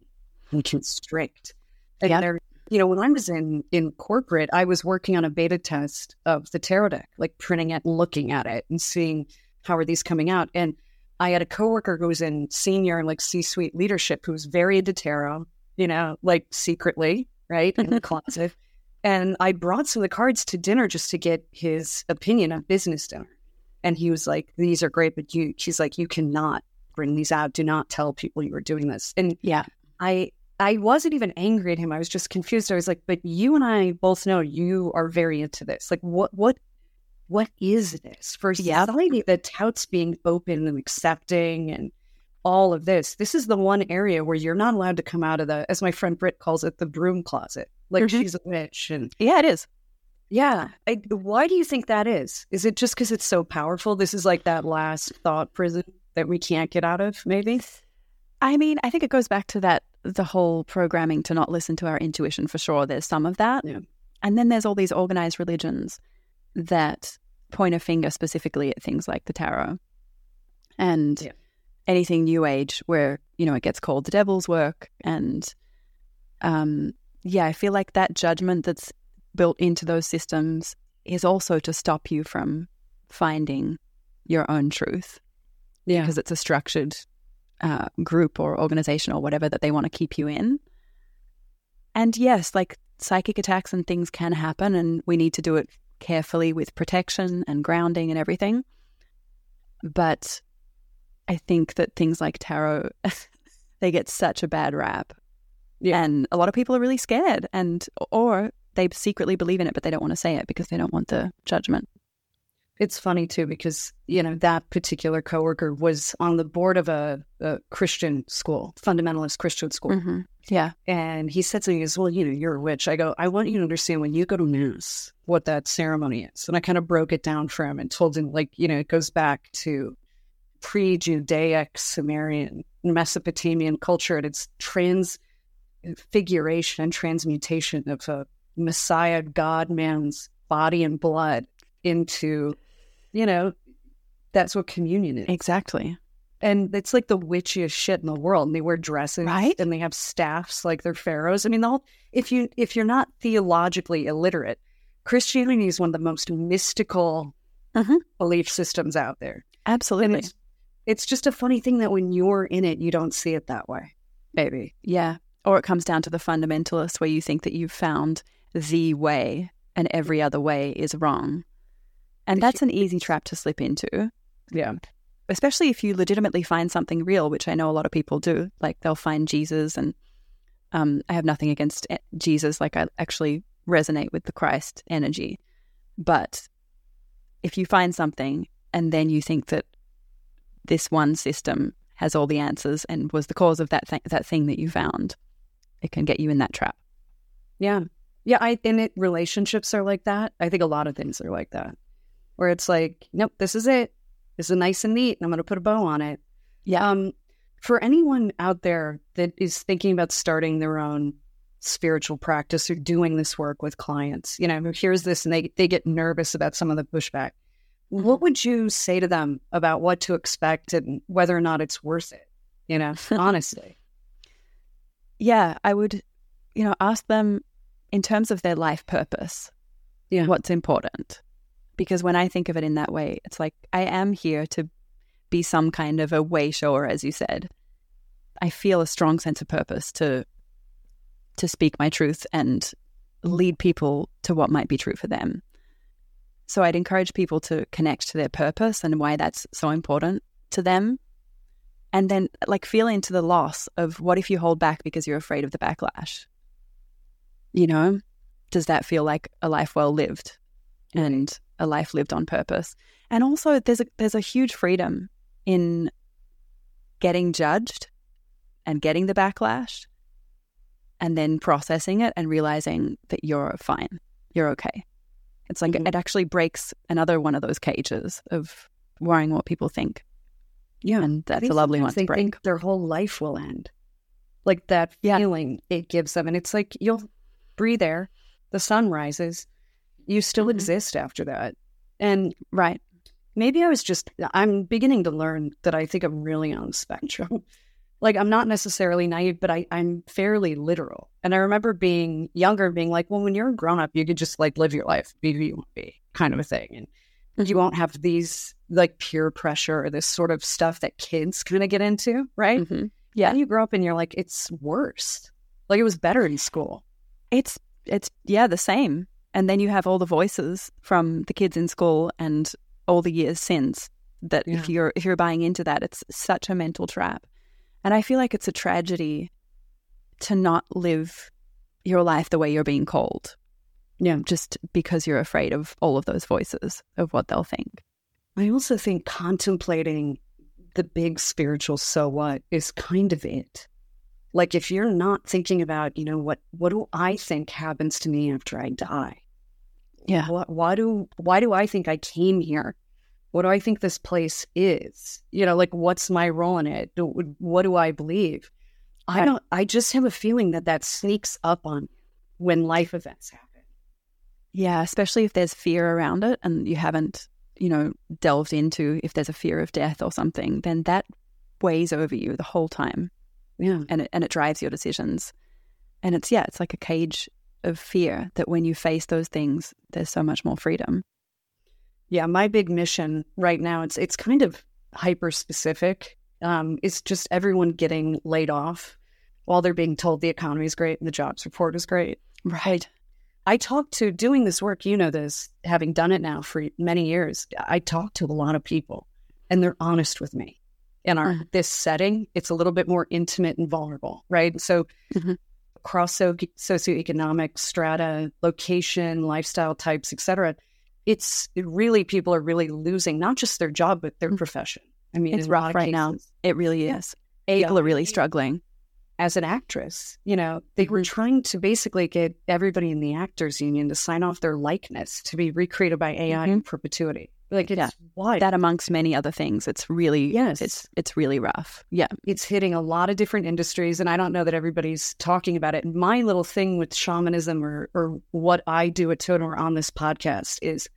Speaker 1: and constrict. And
Speaker 3: Yeah.
Speaker 1: they're, you know, when I was in, in corporate, I was working on a beta test of the tarot deck, like printing it, looking at it and seeing how are these coming out. And I had a coworker who was in senior and like C-suite leadership who was very into tarot, you know, like secretly, right, in the closet. And I brought some of the cards to dinner just to get his opinion on business dinner. And he was like, "These are great, but you," he's like, "You cannot bring these out. Do not tell people you are doing this." And
Speaker 3: Yeah.
Speaker 1: I I wasn't even angry at him. I was just confused. I was like, "But you and I both know you are very into this. Like, what what what is this for
Speaker 3: Yeah.
Speaker 1: society that touts being open and accepting and all of this? This is the one area where you're not allowed to come out of the, as my friend Britt calls it, the broom closet. Like
Speaker 3: Mhm.
Speaker 1: she's a witch and
Speaker 3: Yeah, it is.
Speaker 1: yeah. I, why do you think that is? Is it just because it's so powerful? This is like that last thought prison that we can't get out of, maybe?
Speaker 3: I mean, I think it goes back to that the whole programming to not listen to our intuition for sure. There's some of that.
Speaker 1: Yeah.
Speaker 3: And then there's all these organized religions that point a finger specifically at things like the tarot and
Speaker 1: Yeah.
Speaker 3: anything new age where, you know, it gets called the devil's work. And um, yeah, I feel like that judgment that's built into those systems is also to stop you from finding your own truth
Speaker 1: Yeah.
Speaker 3: because it's a structured uh, group or organization or whatever that they want to keep you in. And yes, like psychic attacks and things can happen, and we need to do it carefully with protection and grounding and everything. But I think that things like tarot, they get such a bad rap.
Speaker 1: Yeah.
Speaker 3: And a lot of people are really scared, and or they secretly believe in it, but they don't want to say it because they don't want the judgment.
Speaker 1: It's funny too because you know that particular coworker was on the board of a, a Christian school, fundamentalist Christian school,
Speaker 3: Mm-hmm. Yeah.
Speaker 1: and he said to me, "Is well, you know, you're a witch." I go, "I want you to understand when you go to mass, what that ceremony is," and I kind of broke it down for him and told him, like, you know, it goes back to pre-Judaic Sumerian Mesopotamian culture and its transfiguration and transmutation of a Messiah God man's body and blood into, you know, that's what communion is.
Speaker 3: Exactly.
Speaker 1: And it's like the witchiest shit in the world. And they wear dresses,
Speaker 3: Right?
Speaker 1: And they have staffs like they're pharaohs. I mean, the whole, if you if you're not theologically illiterate, Christianity is one of the most mystical
Speaker 3: Mhm.
Speaker 1: belief systems out there.
Speaker 3: Absolutely.
Speaker 1: it's it's just a funny thing that when you're in it, you don't see it that way. Maybe.
Speaker 3: Yeah. Or it comes down to the fundamentalist where you think that you've found the way and every other way is wrong. And that's an easy trap to slip into,
Speaker 1: Yeah.
Speaker 3: especially if you legitimately find something real, which I know a lot of people do. Like they'll find Jesus, and um, I have nothing against eh, Jesus. Like I actually resonate with the Christ energy. But if you find something and then you think that this one system has all the answers and was the cause of that th- that thing that you found, it can get you in that trap.
Speaker 1: Yeah. Yeah. I and it relationships are like that. I think a lot of things are like that. Where it's like, nope, this is it. This is nice and neat, and I'm gonna put a bow on it.
Speaker 3: Yeah.
Speaker 1: Um, for anyone out there that is thinking about starting their own spiritual practice or doing this work with clients, you know, who hears this and they, they get nervous about some of the pushback, what would you say to them about what to expect and whether or not it's worth it? You know, honestly.
Speaker 3: Yeah, I would, you know, ask them in terms of their life purpose,
Speaker 1: Yeah.
Speaker 3: what's important. Because when I think of it in that way, it's like I am here to be some kind of a way shower, as you said. I feel a strong sense of purpose to to speak my truth and lead people to what might be true for them. So I'd encourage people to connect to their purpose and why that's so important to them. And then like feel into the loss of what if you hold back because you're afraid of the backlash? You know, does that feel like a life well lived and a life lived on purpose? And also there's a there's a huge freedom in getting judged and getting the backlash and then processing it and realizing that you're fine. You're okay. It's like
Speaker 1: Mhm.
Speaker 3: it actually breaks another one of those cages of worrying what people think.
Speaker 1: Yeah.
Speaker 3: And that's a lovely one to break.
Speaker 1: think their whole life will end. Like that
Speaker 3: Yeah.
Speaker 1: feeling it gives them. And it's like you'll breathe air, the sun rises, you still
Speaker 3: Mhm.
Speaker 1: exist after that. And
Speaker 3: Right.
Speaker 1: maybe I was just, I'm beginning to learn that I think I'm really on the spectrum. like I'm not necessarily naive, but I, I'm fairly literal. And I remember being younger and being like, well, when you're a grown up, you could just like live your life, be who you want to be, kind of a thing. And you won't have these like peer pressure or this sort of stuff that kids kind of get into, right?
Speaker 3: Mhm.
Speaker 1: Yeah. And you grow up and you're like, it's worse. Like it was better in school.
Speaker 3: It's it's yeah, the same. And then you have all the voices from the kids in school and all the years since that
Speaker 1: Yeah.
Speaker 3: if you're if you're buying into that, it's such a mental trap. And I feel like it's a tragedy to not live your life the way you're being called.
Speaker 1: Yeah.
Speaker 3: Just because you're afraid of all of those voices of what they'll think.
Speaker 1: I also think contemplating the big spiritual so what is kind of it. Like if you're not thinking about, you know, what what do I think happens to me after I die?
Speaker 3: Yeah.
Speaker 1: What, why do why do I think I came here? What do I think this place is? You know, like what's my role in it? Do- What do I believe? I don't. I just have a feeling that that sneaks up on you when life events happen.
Speaker 3: Yeah, especially if there's fear around it and you haven't, you know, delved into if there's a fear of death or something, then that weighs over you the whole time
Speaker 1: Yeah,
Speaker 3: and it, and it drives your decisions. And it's, yeah, it's like a cage of fear that when you face those things, there's so much more freedom.
Speaker 1: yeah. My big mission right now it's it's kind of hyper specific. Um, it's just everyone getting laid off while they're being told the economy is great and the jobs report is great.
Speaker 3: Right.
Speaker 1: I talk to doing this work, you know this, having done it now for many years. I talk to a lot of people and they're honest with me. In our
Speaker 3: Mhm.
Speaker 1: this setting, it's a little bit more intimate and vulnerable, right? So
Speaker 3: Mhm.
Speaker 1: across so- socioeconomic strata, location, lifestyle types, etc. It's it really people are really losing not just their job but their
Speaker 3: Mm.
Speaker 1: profession. I mean,
Speaker 3: It's rough right now. It really
Speaker 1: Yeah.
Speaker 3: is. People are really struggling.
Speaker 1: as an actress. You know, they were trying to basically get everybody in the actors union to sign off their likeness to be recreated by AI in perpetuity. Like it's
Speaker 3: Yeah.
Speaker 1: why
Speaker 3: That amongst many other things, it's really,
Speaker 1: Yes.
Speaker 3: it's, it's really rough. Yeah.
Speaker 1: it's hitting a lot of different industries, and I don't know that everybody's talking about it. My little thing with shamanism or or what I do at Totem or on this podcast is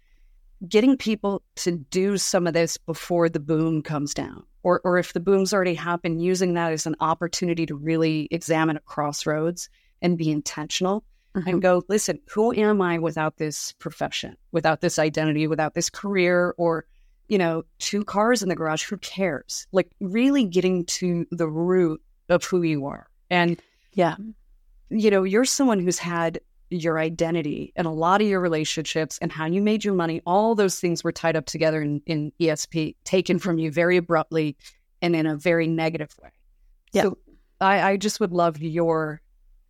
Speaker 1: getting people to do some of this before the boom comes down. Or, or if the boom's already happened, using that as an opportunity to really examine a crossroads and be intentional
Speaker 3: Mhm.
Speaker 1: and go, listen, who am I without this profession, without this identity, without this career, or, you know, two cars in the garage? Who cares? Like, really getting to the root of who you are. And,
Speaker 3: Yeah.
Speaker 1: you know, you're someone who's had your identity and a lot of your relationships and how you made your money. All those things were tied up together in, in ESP, taken from you very abruptly and in a very negative way.
Speaker 3: Yeah.
Speaker 1: So I, I just would love your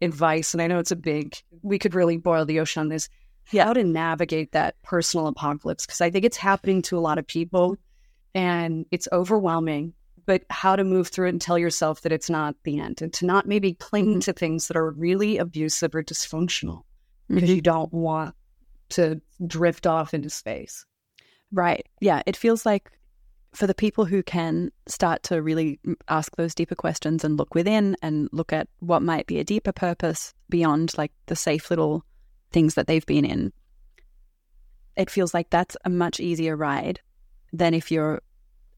Speaker 1: advice. And I know it's a big, we could really boil the ocean on this.
Speaker 3: Yeah.
Speaker 1: How to navigate that personal apocalypse. Because I think it's happening to a lot of people and it's overwhelming but how to move through it and tell yourself that it's not the end and to not maybe cling mm-hmm. to things that are really abusive or dysfunctional because mm-hmm. you don't want to drift off into space.
Speaker 3: Right. Yeah. It feels like for the people who can start to really ask those deeper questions and look within and look at what might be a deeper purpose beyond like the safe little things that they've been in, it feels like that's a much easier ride than if you're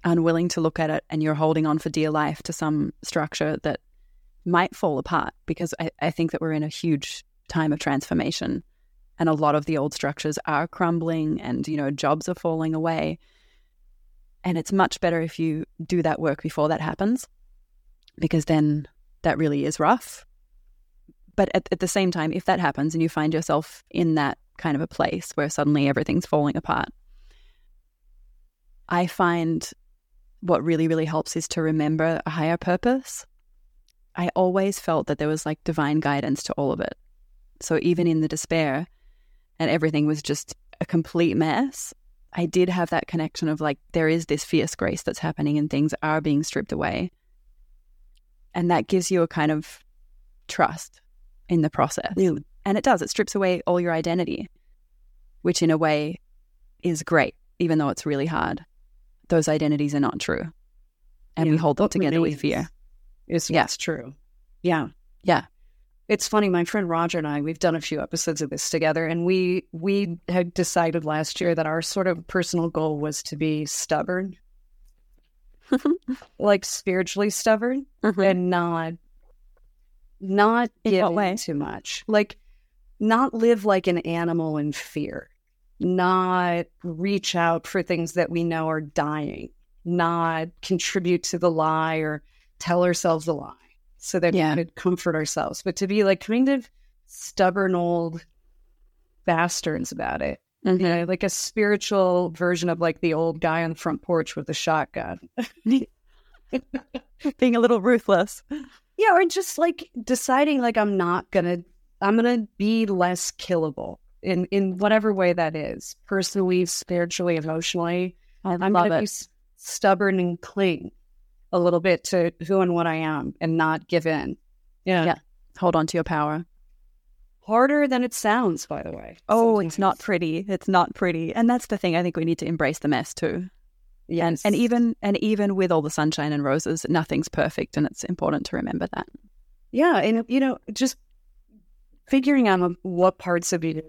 Speaker 3: unwilling to look at it and you're holding on for dear life to some structure that might fall apart because I, I think that we're in a huge time of transformation and a lot of the old structures are crumbling and you know jobs are falling away and it's much better if you do that work before that happens because then that really is rough but at, at the same time if that happens and you find yourself in that kind of a place where suddenly everything's falling apart i find what really, really helps is to remember a higher purpose. I always felt that there was like divine guidance to all of it. So even in the despair and everything was just a complete mess, I did have that connection of like, there is this fierce grace that's happening and things are being stripped away. And that gives you a kind of trust in the process.
Speaker 1: Yeah.
Speaker 3: And it does, it strips away all your identity, which in a way is great, even though it's really hard those identities are not true. And
Speaker 1: Yeah,
Speaker 3: we hold them together with fear.
Speaker 1: Is
Speaker 3: Yeah.
Speaker 1: true. Yeah.
Speaker 3: Yeah.
Speaker 1: It's funny, my friend Roger and I, we've done a few episodes of this together, and we we had decided last year that our sort of personal goal was to be stubborn, like spiritually stubborn, mm-hmm. and not not give in too much. Like not live like an animal in fear, not reach out for things that we know are dying, not contribute to the lie or tell ourselves a lie so that
Speaker 3: Yeah.
Speaker 1: we could comfort ourselves, but to be like kind of stubborn old bastards about it.
Speaker 3: Mhm.
Speaker 1: You know, like a spiritual version of like the old guy on the front porch with the shotgun.
Speaker 3: Being a little ruthless.
Speaker 1: Yeah, or just like deciding like I'm not gonna I'm gonna be less killable in in whatever way that is, personally, spiritually, emotionally.
Speaker 3: I love
Speaker 1: gonna
Speaker 3: it.
Speaker 1: be s- stubborn and cling a little bit to who and what I am and not give in. Yeah.
Speaker 3: Yeah. Hold on to your power.
Speaker 1: Harder than it sounds, by the way.
Speaker 3: Oh, it's not pretty. It's not pretty. And that's the thing. I think we need to embrace the mess too. And
Speaker 1: Yes.
Speaker 3: and even and even with all the sunshine and roses, nothing's perfect and it's important to remember that.
Speaker 1: Yeah, and you know, just figuring out what parts of you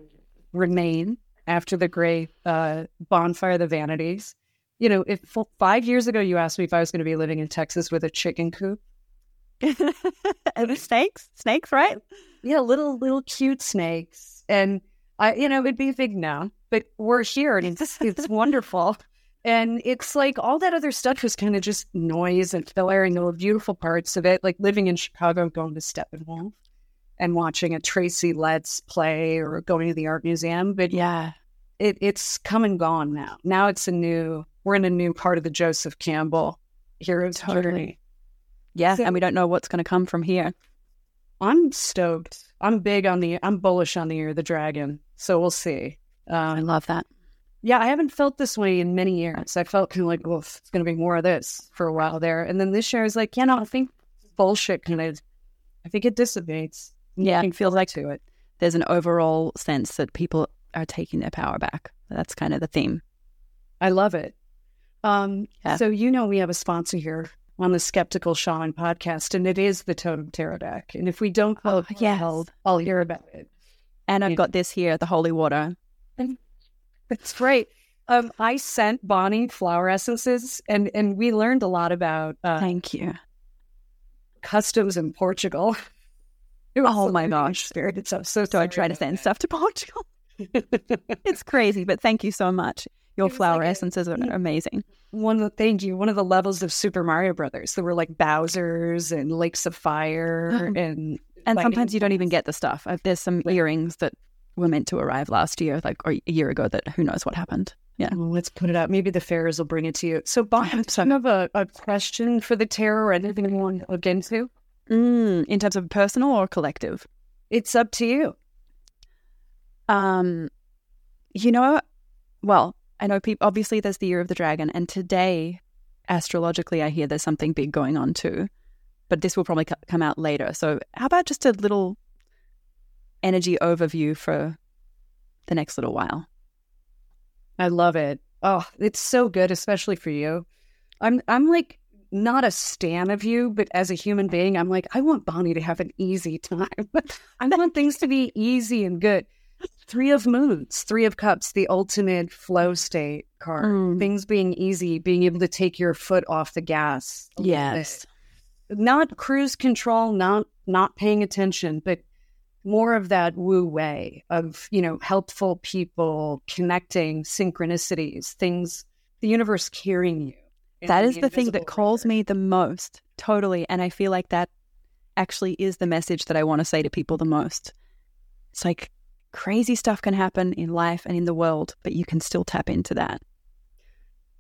Speaker 1: remain after the great uh, bonfire of the vanities. You know, if five years ago you asked me if I was going to be living in Texas with a chicken coop,
Speaker 3: and snakes? Snakes, right?
Speaker 1: yeah, little little cute snakes, and I, you know, it'd be a big no. But we're here, and it's it's wonderful. And it's like all that other stuff was kind of just noise and filler, and were beautiful parts of it, like living in Chicago, going to Steppenwolf and watching a Tracy Letts play or going to the art museum. But
Speaker 3: Yeah.
Speaker 1: it, it's come and gone now. Now it's a new, we're in a new part of the Joseph Campbell hero's
Speaker 3: Totally.
Speaker 1: journey.
Speaker 3: Yeah.
Speaker 1: So-
Speaker 3: and we don't know what's gonna come from here.
Speaker 1: I'm stoked. I'm big on the, I'm bullish on the year of the dragon. So we'll see.
Speaker 3: I
Speaker 1: Um,
Speaker 3: love that.
Speaker 1: yeah, I haven't felt this way in many years. I felt kind of like, well, it's going to be more of this for a while there. And then this year I was like, yeah, no, I think bullshit kind of, I think it dissipates.
Speaker 3: Yeah, it feels like
Speaker 1: to it.
Speaker 3: there's an overall sense that people are taking their power back. That's kind of the theme.
Speaker 1: I love it. Um,
Speaker 3: Yeah.
Speaker 1: So, you know, we have a sponsor here on the Skeptical Shaman podcast, and it is the Totem Tarot deck. And if we don't
Speaker 3: Oh,
Speaker 1: call it
Speaker 3: yes.
Speaker 1: held, I'll hear about it.
Speaker 3: And I've
Speaker 1: Yeah.
Speaker 3: got this here, the holy water.
Speaker 1: It's great. Um, I sent Bonnie flower essences, and, and we learned a lot about uh,
Speaker 3: Thank you.
Speaker 1: customs in Portugal.
Speaker 3: Oh my gosh.
Speaker 1: experience. I'm so
Speaker 3: So I try to send
Speaker 1: that.
Speaker 3: stuff to Portugal. It's crazy, but thank you so much. Your flower
Speaker 1: like a-
Speaker 3: essences are amazing.
Speaker 1: one of the thank you one of the levels of Super Mario Brothers. There were like Bowser's and Lakes of Fire and
Speaker 3: And sometimes you don't even get the stuff. Uh, There's some earrings that were meant to arrive last year, like or a year ago. That who knows what happened. Yeah.
Speaker 1: Well, let's put it out. Maybe the fairies will bring it to you. So, Bob, do you have a, a question for the tarot or anything you want to look into?
Speaker 3: Mm, in terms of personal or collective?
Speaker 1: It's up to you.
Speaker 3: Um, you know, well, I know people. Obviously, there's the year of the dragon, and today, astrologically, I hear there's something big going on too. But this will probably co- come out later. So, how about just a little energy overview for the next little while?
Speaker 1: I love it. Oh, it's so good, especially for you. I'm I'm like not a stan of you, but as a human being, I'm like, I want Bonnie to have an easy time. I want things to be easy and good. Three of Moons, Three of Cups, the ultimate flow state card.
Speaker 3: Mm.
Speaker 1: Things being easy, being able to take your foot off the gas.
Speaker 3: Yes.
Speaker 1: Not cruise control, not not paying attention, but more of that wu wei of, you know, helpful people, connecting, synchronicities, things, the universe carrying you.
Speaker 3: That is the thing that calls me the most, totally. And I feel like that actually is the message that I want to say to people the most. It's like crazy stuff can happen in life and in the world, but you can still tap into that.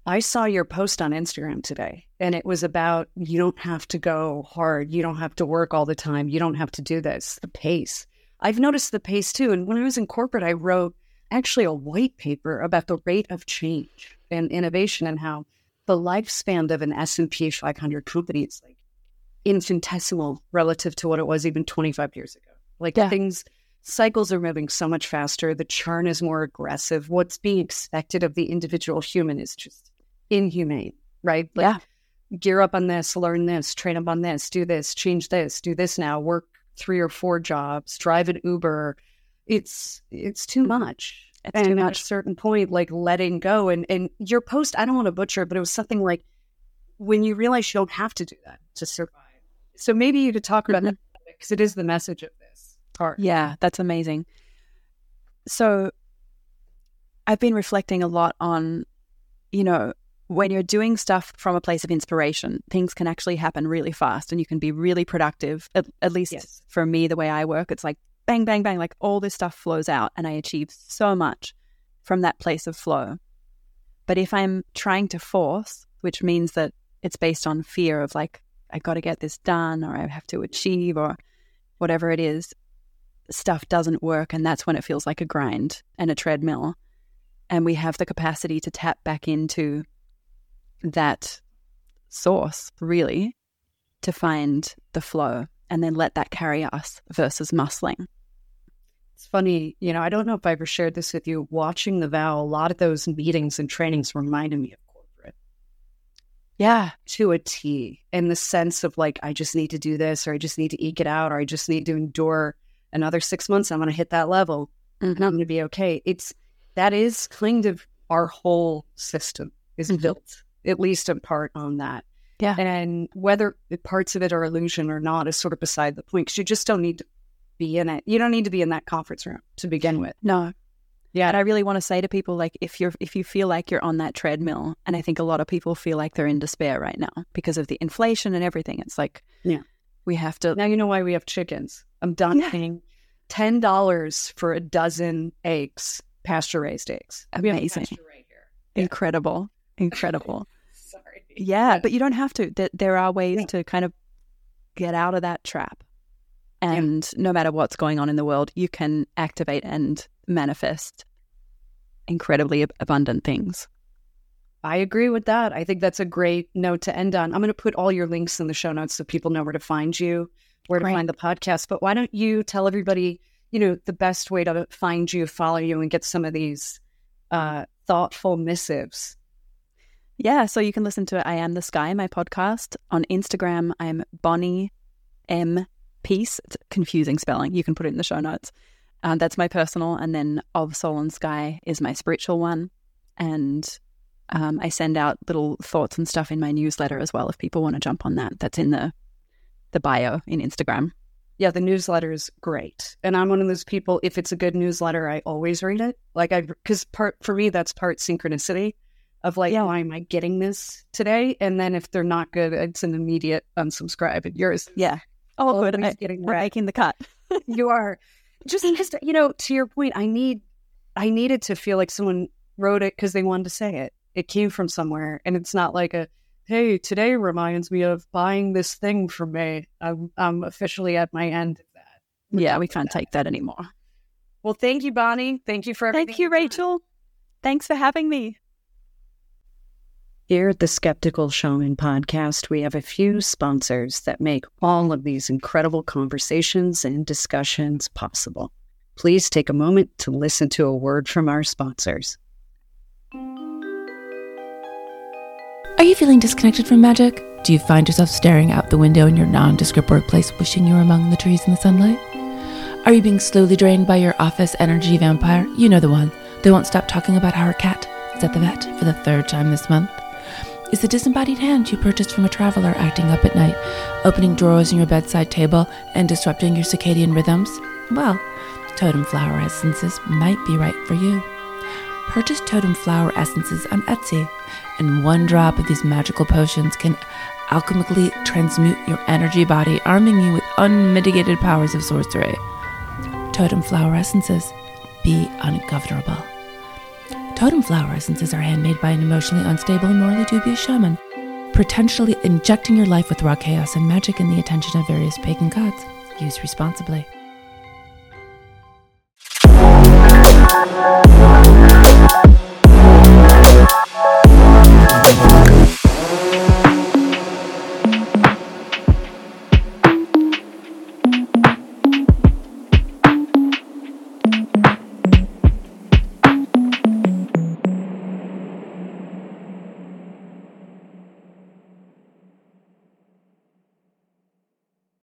Speaker 1: I saw your post on Instagram today, and it was about you don't have to go hard. You don't have to work all the time. You don't have to do this. The pace. I've noticed the pace too. And when I was in corporate, I wrote actually a white paper about the rate of change and innovation and how the lifespan of an S&P 500 company is like infinitesimal relative to what it was even 25 years ago. Like
Speaker 3: Yeah.
Speaker 1: things, cycles are moving so much faster. The churn is more aggressive. What's being expected of the individual human is just inhumane, right? Like,
Speaker 3: yeah.
Speaker 1: gear up on this, learn this, train up on this, do this, change this, do this now, work three or four jobs, drive an Uber. It's it's too much.
Speaker 3: It's
Speaker 1: and
Speaker 3: too
Speaker 1: at a certain point, like letting go. And and your post, I don't want to butcher it, but it was something like when you realize you don't have to do that to survive. So maybe you could talk about
Speaker 3: Mhm.
Speaker 1: that because it is the message of this
Speaker 3: Yeah, that's amazing. So I've been reflecting a lot on, you know, when you're doing stuff from a place of inspiration, things can actually happen really fast and you can be really productive. At, at least
Speaker 1: Yes.
Speaker 3: for me, the way I work, it's like bang, bang, bang, like all this stuff flows out and I achieve so much from that place of flow. But if I'm trying to force, which means that it's based on fear of like, I got to get this done or I have to achieve or whatever it is, stuff doesn't work. And that's when it feels like a grind and a treadmill. And we have the capacity to tap back into that source, really, to find the flow and then let that carry us versus muscling.
Speaker 1: It's funny, you know, I don't know if I ever shared this with you. Watching the vow, a lot of those meetings and trainings reminded me of corporate.
Speaker 3: Yeah.
Speaker 1: to a T in the sense of like, I just need to do this, or I just need to eke it out, or I just need to endure another six months. I'm going to hit that level and I'm going to be okay. It's that is kind of our whole system is
Speaker 3: Mhm.
Speaker 1: built, at least in part on that.
Speaker 3: Yeah.
Speaker 1: And whether parts of it are illusion or not is sort of beside the point because you just don't need to be in it. You don't need to be in that conference room to begin with.
Speaker 3: No.
Speaker 1: Yeah.
Speaker 3: And I really want to say to people like if you're if you feel like you're on that treadmill, and I think a lot of people feel like they're in despair right now because of the inflation and everything. It's like
Speaker 1: Yeah.
Speaker 3: we have to
Speaker 1: Now you know why we have chickens. I'm done
Speaker 3: Yeah.
Speaker 1: paying ten dollars for a dozen eggs, pasture raised eggs. We have a
Speaker 3: Amazing.
Speaker 1: right. Yeah.
Speaker 3: incredible. Incredible.
Speaker 1: Sorry.
Speaker 3: Yeah, but you don't have to. There, there are ways
Speaker 1: Yeah.
Speaker 3: to kind of get out of that trap. And no matter what's going on in the world, you can activate and manifest incredibly ab- abundant things.
Speaker 1: I agree with that. I think that's a great note to end on. I'm going to put all your links in the show notes so people know where to find you, where to find the podcast. But why don't you tell everybody, you know, the best way to find you, follow you, and get some of these uh, thoughtful missives?
Speaker 3: Yeah, so you can listen to it. I Am the Sky, my podcast. On Instagram, I'm Bonnie M Piesse. It's confusing spelling. You can put it in the show notes. Um, that's my personal, and then Of Soul and Sky is my spiritual one. And um, I send out little thoughts and stuff in my newsletter as well. If people want to jump on that, that's in the the bio in Instagram.
Speaker 1: Yeah, the newsletter is great. And I'm one of those people, if it's a good newsletter, I always read it. Like, I, because part, for me, that's part synchronicity of like,
Speaker 3: Yeah.
Speaker 1: why am I getting this today? And then if they're not good, it's an immediate unsubscribe. And yours,
Speaker 3: Yeah. Oh, good. I,
Speaker 1: getting
Speaker 3: we're making the cut.
Speaker 1: you are. just because you know, to your point, I need, I needed to feel like someone wrote it because they wanted to say it. It came from somewhere, and it's not like a, hey, today reminds me of buying this thing from me. I'm, I'm officially at my end of that. We're
Speaker 3: yeah, we can't
Speaker 1: that.
Speaker 3: take that anymore.
Speaker 1: Well, thank you, Bonnie. Thank you for everything.
Speaker 3: Thank you. Rachel. Thanks for having me.
Speaker 1: Here at the Skeptical Shaman podcast, we have a few sponsors that make all of these incredible conversations and discussions possible. Please take a moment to listen to a word from our sponsors.
Speaker 2: Are you feeling disconnected from magic? Do you find yourself staring out the window in your nondescript workplace, wishing you were among the trees in the sunlight? Are you being slowly drained by your office energy vampire? You know the one. They won't stop talking about how her cat is at the vet for the third time this month. Is the disembodied hand you purchased from a traveler acting up at night, opening drawers in your bedside table and disrupting your circadian rhythms? Well, totem flower essences might be right for you. Purchase totem flower essences on Etsy, and one drop of these magical potions can alchemically transmute your energy body, arming you with unmitigated powers of sorcery. Totem flower essences be ungovernable. Totem flower essences are handmade by an emotionally unstable and morally dubious shaman, potentially injecting your life with raw chaos and magic in the attention of various pagan gods. Use responsibly.